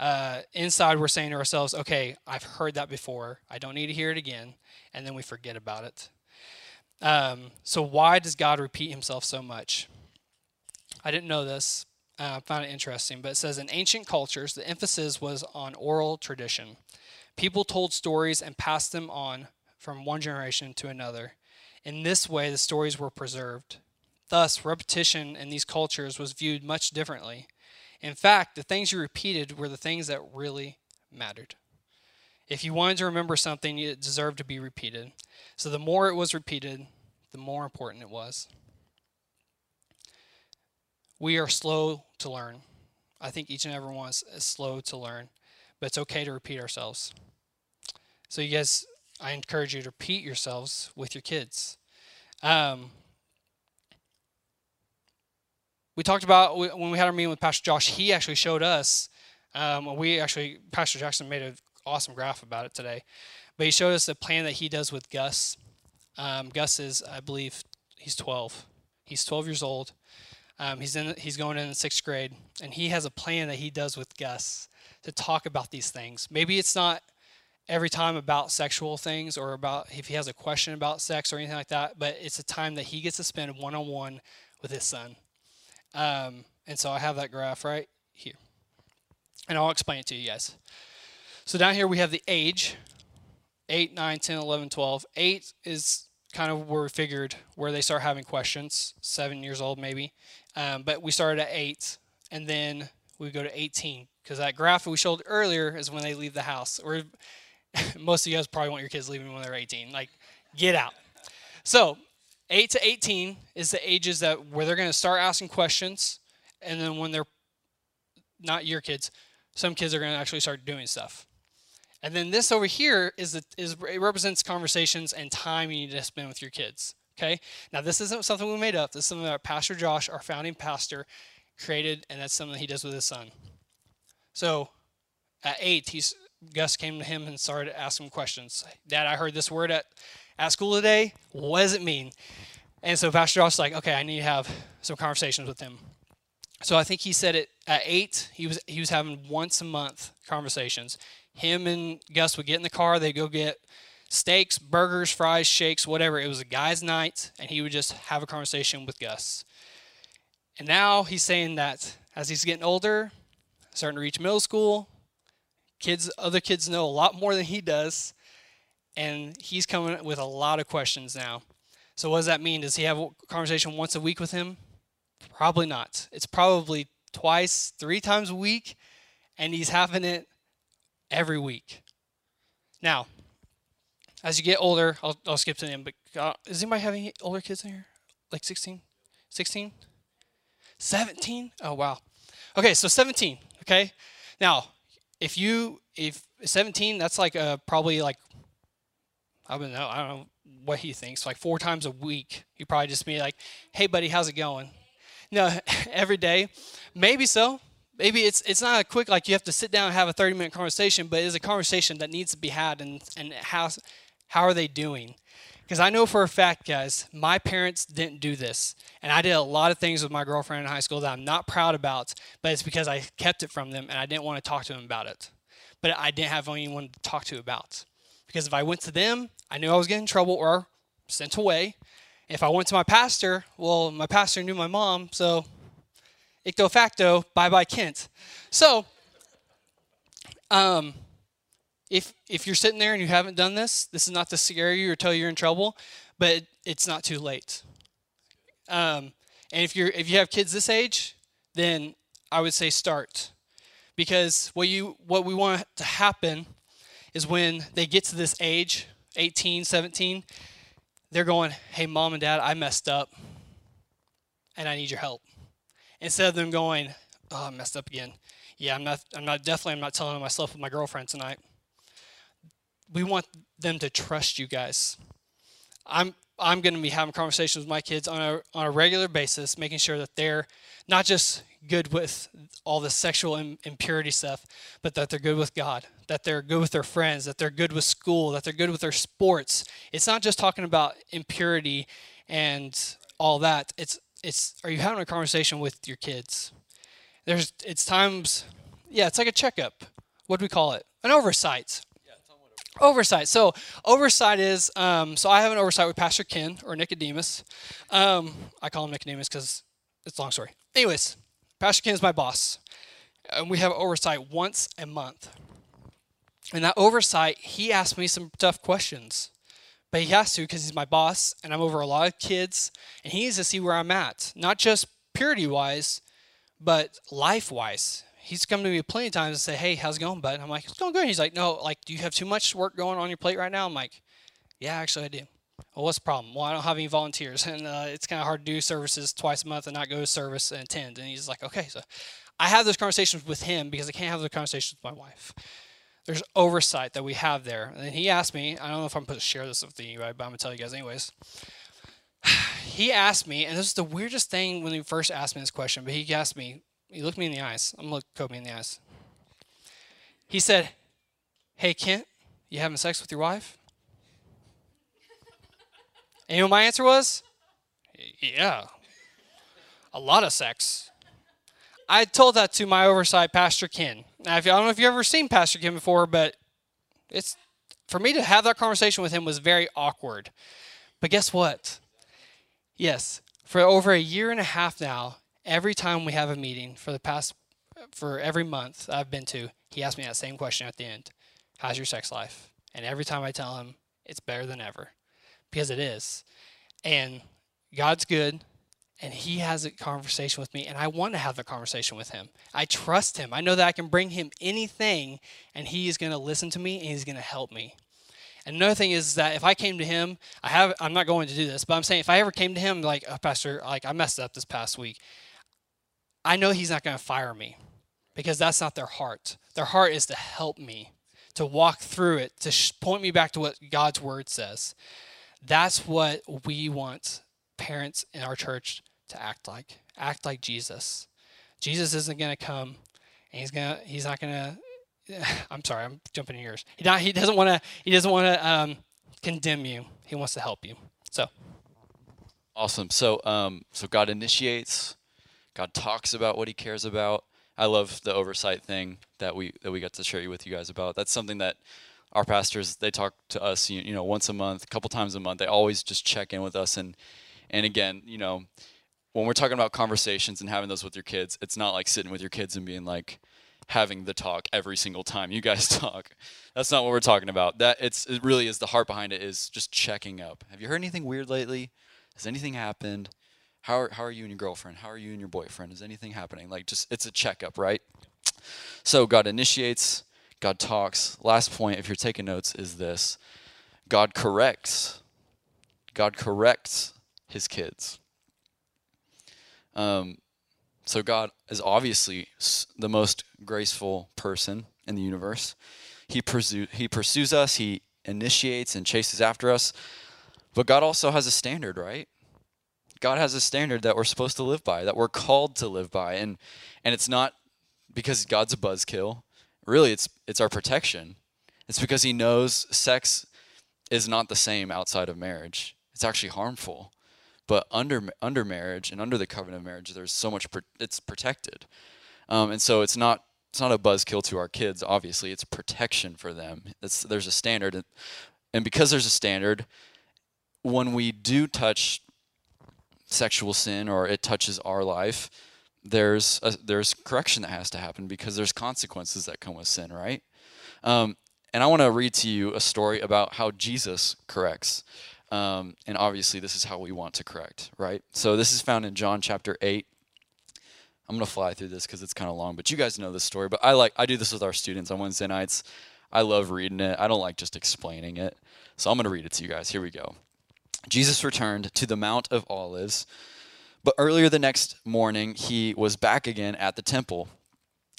Uh, inside, we're saying to ourselves, "Okay, I've heard that before. I don't need to hear it again," and then we forget about it. Um, so, why does God repeat Himself so much? I didn't know this. Uh, I found it interesting, but it says in ancient cultures, the emphasis was on oral tradition. People told stories and passed them on from one generation to another. In this way, the stories were preserved. Thus, repetition in these cultures was viewed much differently. In fact, the things you repeated were the things that really mattered. If you wanted to remember something, it deserved to be repeated. So the more it was repeated, the more important it was. We are slow to learn. I think each and every one is slow to learn, but it's okay to repeat ourselves. So, you guys, I encourage you to repeat yourselves with your kids. Um, we talked about when we had our meeting with Pastor Josh, he actually showed us. Um, we actually, Pastor Jackson made an awesome graph about it today. But he showed us the plan that he does with Gus. Um, Gus is, I believe, he's 12. He's 12 years old. Um, he's in. He's going in sixth grade, and he has a plan that he does with Gus to talk about these things. Maybe it's not every time about sexual things or about if he has a question about sex or anything like that, but it's a time that he gets to spend one on one with his son. Um, and so I have that graph right here, and I'll explain it to you guys. So down here we have the age 8, 9, 10, 11, 12. 8 is kind of where we figured where they start having questions, seven years old maybe. Um, but we started at 8, and then we go to 18 because that graph we showed earlier is when they leave the house. Or most of you guys probably want your kids leaving when they're 18. Like, get out. So 8 to 18 is the ages that where they're going to start asking questions, and then when they're not your kids, some kids are going to actually start doing stuff. And then this over here is, the, is it represents conversations and time you need to spend with your kids. Okay. Now this isn't something we made up. This is something that Pastor Josh, our founding pastor, created, and that's something that he does with his son. So at eight, he's Gus came to him and started asking questions. Dad, I heard this word at, at school today. What does it mean? And so Pastor Josh was like, okay, I need to have some conversations with him. So I think he said it at eight. He was he was having once a month conversations him and Gus would get in the car, they'd go get steaks, burgers, fries, shakes, whatever. It was a guy's night, and he would just have a conversation with Gus. And now he's saying that as he's getting older, starting to reach middle school, kids, other kids know a lot more than he does, and he's coming with a lot of questions now. So what does that mean? Does he have a conversation once a week with him? Probably not. It's probably twice, three times a week, and he's having it every week. Now, as you get older, I'll, I'll skip to them, but uh, is anybody having older kids in here? Like 16? 16? 17? Oh, wow. Okay, so 17, okay? Now, if you, if 17, that's like uh, probably like, I don't know, I don't know what he thinks, like four times a week. He probably just be like, hey, buddy, how's it going? No, every day. Maybe so maybe it's it's not a quick like you have to sit down and have a 30 minute conversation but it's a conversation that needs to be had and and how how are they doing because i know for a fact guys my parents didn't do this and i did a lot of things with my girlfriend in high school that i'm not proud about but it's because i kept it from them and i didn't want to talk to them about it but i didn't have anyone to talk to about because if i went to them i knew i was getting in trouble or sent away if i went to my pastor well my pastor knew my mom so icto facto, bye bye Kent. So, um, if if you're sitting there and you haven't done this, this is not to scare you or tell you you're in trouble, but it's not too late. Um, and if you're if you have kids this age, then I would say start, because what you what we want to happen is when they get to this age, 18, 17, they're going, "Hey, mom and dad, I messed up, and I need your help." instead of them going, "Oh, I messed up again." Yeah, I'm not. I'm not. Definitely, I'm not telling myself with my girlfriend tonight. We want them to trust you guys. I'm. I'm going to be having conversations with my kids on a on a regular basis, making sure that they're not just good with all the sexual impurity stuff, but that they're good with God, that they're good with their friends, that they're good with school, that they're good with their sports. It's not just talking about impurity and all that. It's it's are you having a conversation with your kids? There's it's times yeah, it's like a checkup. What do we call it? An oversight. Oversight. So oversight is um, so I have an oversight with Pastor Ken or Nicodemus. Um, I call him Nicodemus because it's a long story. Anyways, Pastor Ken is my boss, and we have oversight once a month. And that oversight, he asked me some tough questions but he has to because he's my boss and I'm over a lot of kids and he needs to see where I'm at, not just purity wise, but life wise. He's come to me plenty of times and say, Hey, how's it going, bud? I'm like, It's going good. He's like, No, like, do you have too much work going on your plate right now? I'm like, Yeah, actually, I do. Well, what's the problem? Well, I don't have any volunteers, and uh, it's kind of hard to do services twice a month and not go to service and attend. And he's like, okay, so I have those conversations with him because I can't have those conversations with my wife. There's oversight that we have there. And he asked me, I don't know if I'm supposed to share this with anybody, but I'm to tell you guys anyways. He asked me, and this is the weirdest thing when he first asked me this question, but he asked me, he looked me in the eyes. I'm going to look Kobe in the eyes. He said, Hey, Kent, you having sex with your wife? And you know what my answer was? Yeah. A lot of sex. I told that to my oversight, Pastor Ken. Now, if you, I don't know if you've ever seen Pastor Ken before, but it's for me to have that conversation with him was very awkward. But guess what? Yes, for over a year and a half now, every time we have a meeting for the past for every month I've been to, he asks me that same question at the end. How's your sex life? And every time I tell him it's better than ever. Because it is. And God's good and he has a conversation with me and i want to have a conversation with him. I trust him. I know that i can bring him anything and he is going to listen to me and he's going to help me. And another thing is that if i came to him i have i'm not going to do this but i'm saying if i ever came to him like oh, pastor like i messed up this past week i know he's not going to fire me because that's not their heart. Their heart is to help me to walk through it to sh- point me back to what god's word says. That's what we want parents in our church to act like. Act like Jesus. Jesus isn't going to come and he's going to he's not going to I'm sorry, I'm jumping in yours. He not, he doesn't want to he doesn't want to um, condemn you. He wants to help you. So Awesome. So um so God initiates, God talks about what he cares about. I love the oversight thing that we that we got to share with you guys about. That's something that our pastors they talk to us you, you know once a month, a couple times a month. They always just check in with us and and again, you know, when we're talking about conversations and having those with your kids, it's not like sitting with your kids and being like having the talk every single time you guys talk. That's not what we're talking about. That it's it really is the heart behind it is just checking up. Have you heard anything weird lately? Has anything happened? How are, how are you and your girlfriend? How are you and your boyfriend? Is anything happening? Like just it's a checkup, right? So God initiates, God talks. Last point if you're taking notes is this. God corrects. God corrects his kids. Um, so God is obviously the most graceful person in the universe. He, pursues he pursues us, he initiates and chases after us. But God also has a standard, right? God has a standard that we're supposed to live by, that we're called to live by. And and it's not because God's a buzzkill. Really, it's it's our protection. It's because he knows sex is not the same outside of marriage. It's actually harmful. But under under marriage and under the covenant of marriage, there's so much it's protected, um, and so it's not it's not a buzzkill to our kids. Obviously, it's protection for them. It's, there's a standard, and because there's a standard, when we do touch sexual sin or it touches our life, there's a, there's correction that has to happen because there's consequences that come with sin, right? Um, and I want to read to you a story about how Jesus corrects. Um, and obviously, this is how we want to correct, right? So this is found in John chapter 8. I'm going to fly through this because it's kind of long, but you guys know this story. But I like I do this with our students on Wednesday nights. I love reading it. I don't like just explaining it. So I'm going to read it to you guys. Here we go. Jesus returned to the Mount of Olives, but earlier the next morning he was back again at the temple.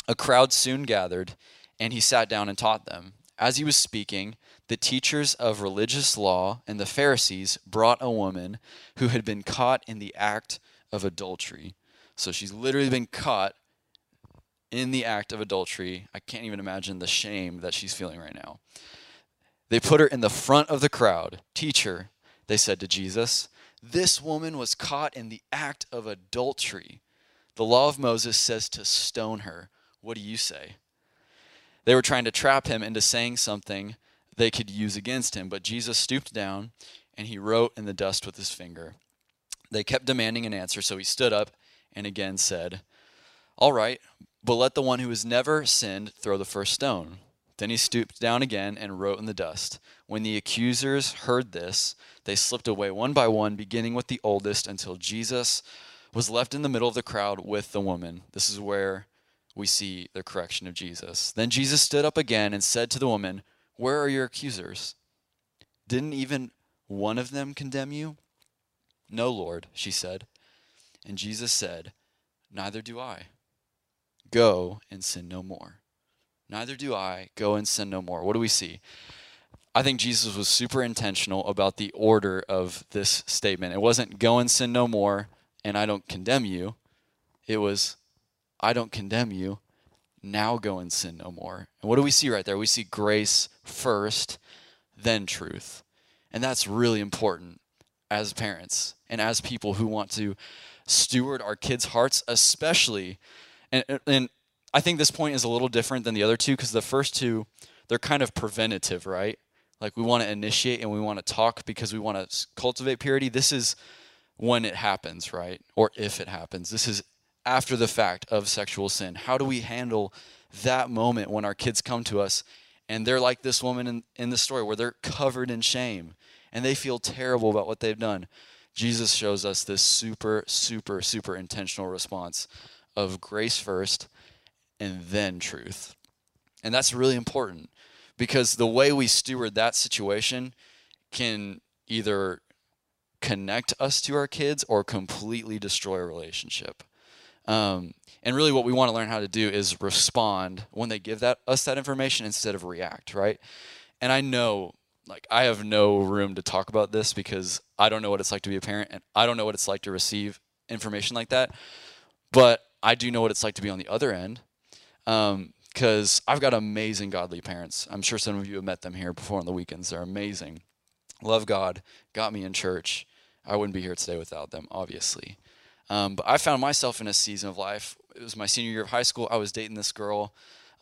A crowd soon gathered, and he sat down and taught them. As he was speaking, the teachers of religious law and the Pharisees brought a woman who had been caught in the act of adultery. So she's literally been caught in the act of adultery. I can't even imagine the shame that she's feeling right now. They put her in the front of the crowd. Teacher, they said to Jesus, this woman was caught in the act of adultery. The law of Moses says to stone her. What do you say? They were trying to trap him into saying something they could use against him, but Jesus stooped down and he wrote in the dust with his finger. They kept demanding an answer, so he stood up and again said, All right, but let the one who has never sinned throw the first stone. Then he stooped down again and wrote in the dust. When the accusers heard this, they slipped away one by one, beginning with the oldest, until Jesus was left in the middle of the crowd with the woman. This is where we see the correction of Jesus. Then Jesus stood up again and said to the woman, Where are your accusers? Didn't even one of them condemn you? No, Lord, she said. And Jesus said, Neither do I. Go and sin no more. Neither do I. Go and sin no more. What do we see? I think Jesus was super intentional about the order of this statement. It wasn't go and sin no more and I don't condemn you. It was I don't condemn you. Now go and sin no more. And what do we see right there? We see grace first, then truth. And that's really important as parents and as people who want to steward our kids' hearts, especially. And, and I think this point is a little different than the other two because the first two, they're kind of preventative, right? Like we want to initiate and we want to talk because we want to cultivate purity. This is when it happens, right? Or if it happens. This is after the fact of sexual sin. How do we handle that moment when our kids come to us and they're like this woman in, in the story where they're covered in shame and they feel terrible about what they've done? Jesus shows us this super, super, super intentional response of grace first and then truth. And that's really important because the way we steward that situation can either connect us to our kids or completely destroy a relationship. Um, and really, what we want to learn how to do is respond when they give that us that information instead of react, right? And I know, like, I have no room to talk about this because I don't know what it's like to be a parent, and I don't know what it's like to receive information like that. But I do know what it's like to be on the other end, because um, I've got amazing godly parents. I'm sure some of you have met them here before on the weekends. They're amazing. Love God, got me in church. I wouldn't be here today without them, obviously. Um, but I found myself in a season of life. It was my senior year of high school. I was dating this girl,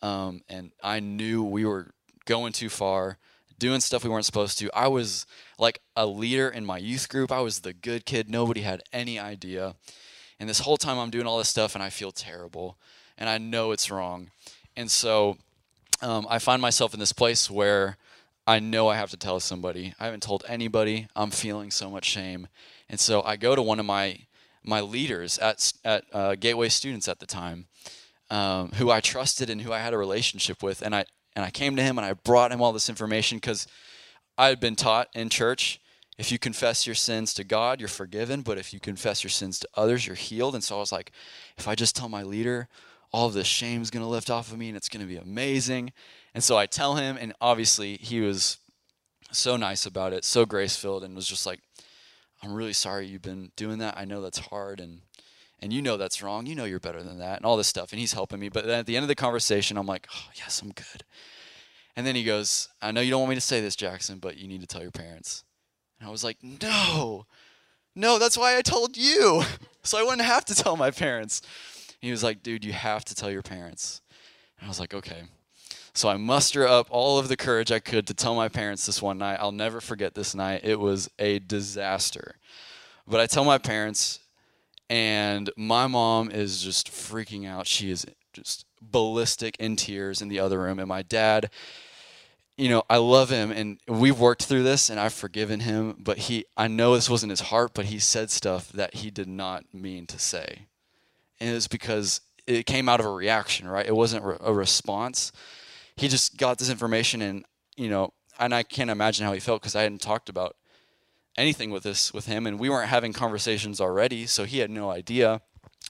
um, and I knew we were going too far, doing stuff we weren't supposed to. I was like a leader in my youth group. I was the good kid. Nobody had any idea. And this whole time I'm doing all this stuff, and I feel terrible, and I know it's wrong. And so um, I find myself in this place where I know I have to tell somebody. I haven't told anybody. I'm feeling so much shame. And so I go to one of my my leaders at at uh, Gateway students at the time, um, who I trusted and who I had a relationship with, and I and I came to him and I brought him all this information because I had been taught in church if you confess your sins to God, you're forgiven, but if you confess your sins to others, you're healed. And so I was like, if I just tell my leader, all this shame is going to lift off of me and it's going to be amazing. And so I tell him, and obviously he was so nice about it, so grace filled, and was just like, I'm really sorry you've been doing that. I know that's hard and and you know that's wrong. You know you're better than that and all this stuff. And he's helping me. But then at the end of the conversation, I'm like, oh, yes, I'm good. And then he goes, I know you don't want me to say this, Jackson, but you need to tell your parents. And I was like, no, no, that's why I told you. so I wouldn't have to tell my parents. And he was like, dude, you have to tell your parents. And I was like, okay. So I muster up all of the courage I could to tell my parents this one night. I'll never forget this night. It was a disaster. But I tell my parents, and my mom is just freaking out. She is just ballistic in tears in the other room. And my dad, you know, I love him and we've worked through this and I've forgiven him, but he I know this wasn't his heart, but he said stuff that he did not mean to say. And it was because it came out of a reaction, right? It wasn't a response he just got this information and you know and i can't imagine how he felt because i hadn't talked about anything with this with him and we weren't having conversations already so he had no idea.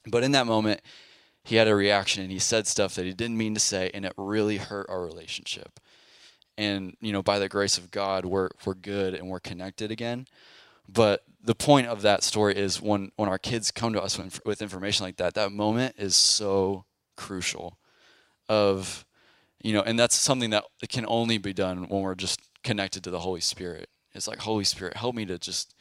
But in that moment he had a reaction and he said stuff that he didn't mean to say and it really hurt our relationship. And you know by the grace of god we're we're good and we're connected again. But the point of that story is when when our kids come to us with, information like that that moment is so crucial of you know and that's something that can only be done when we're just connected to the holy spirit. It's like holy spirit help me to just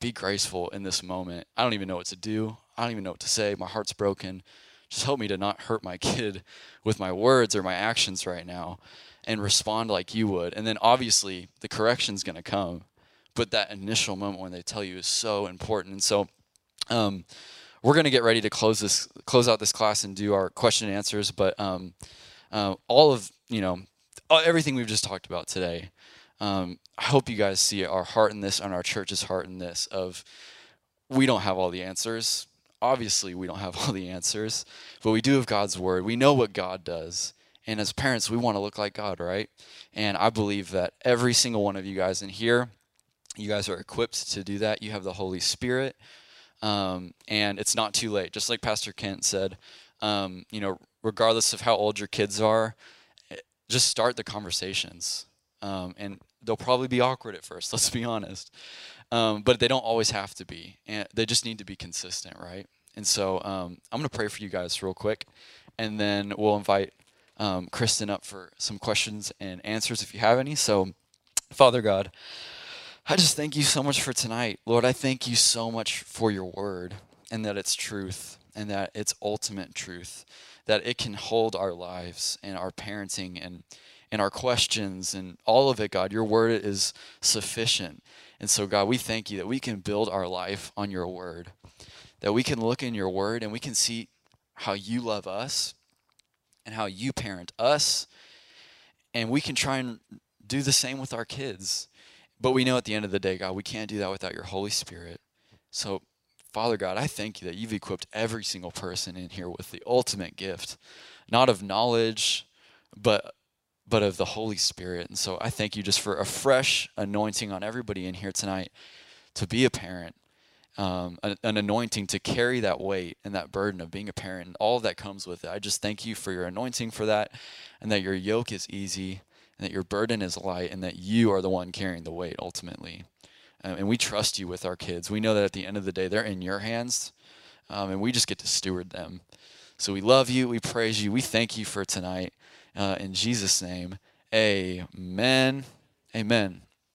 be graceful in this moment. I don't even know what to do. I don't even know what to say. My heart's broken. Just help me to not hurt my kid with my words or my actions right now and respond like you would. And then obviously the correction's going to come but that initial moment when they tell you is so important. And so um, we're going to get ready to close this close out this class and do our question and answers but um, uh, all of you know everything we've just talked about today. Um, I hope you guys see our heart in this and our church's heart in this of we don't have all the answers. Obviously, we don't have all the answers, but we do have God's word. We know what God does. And as parents, we want to look like God, right? And I believe that every single one of you guys in here You guys are equipped to do that. You have the Holy Spirit, um, and it's not too late. Just like Pastor Kent said, um, you know, regardless of how old your kids are, just start the conversations. Um, and they'll probably be awkward at first. Let's be honest, um, but they don't always have to be, and they just need to be consistent, right? And so um, I'm going to pray for you guys real quick, and then we'll invite um, Kristen up for some questions and answers if you have any. So, Father God, I just thank you so much for tonight. Lord, I thank you so much for your word and that it's truth and that it's ultimate truth, that it can hold our lives and our parenting and and our questions and all of it, God. Your word is sufficient. And so, God, we thank you that we can build our life on your word, that we can look in your word and we can see how you love us and how you parent us. And we can try and do the same with our kids. But we know at the end of the day, God, we can't do that without your Holy Spirit. So, Father God, I thank you that you've equipped every single person in here with the ultimate gift, not of knowledge, but but of the Holy Spirit. And so I thank you just for a fresh anointing on everybody in here tonight to be a parent, um, an, an, anointing to carry that weight and that burden of being a parent and all that comes with it. I just thank you for your anointing for that and that your yoke is easy and that your burden is light and that you are the one carrying the weight ultimately. Um, and we trust you with our kids. We know that at the end of the day, they're in your hands um, and we just get to steward them. So we love you. We praise you. We thank you for tonight. Uh, in Jesus' name, amen. Amen.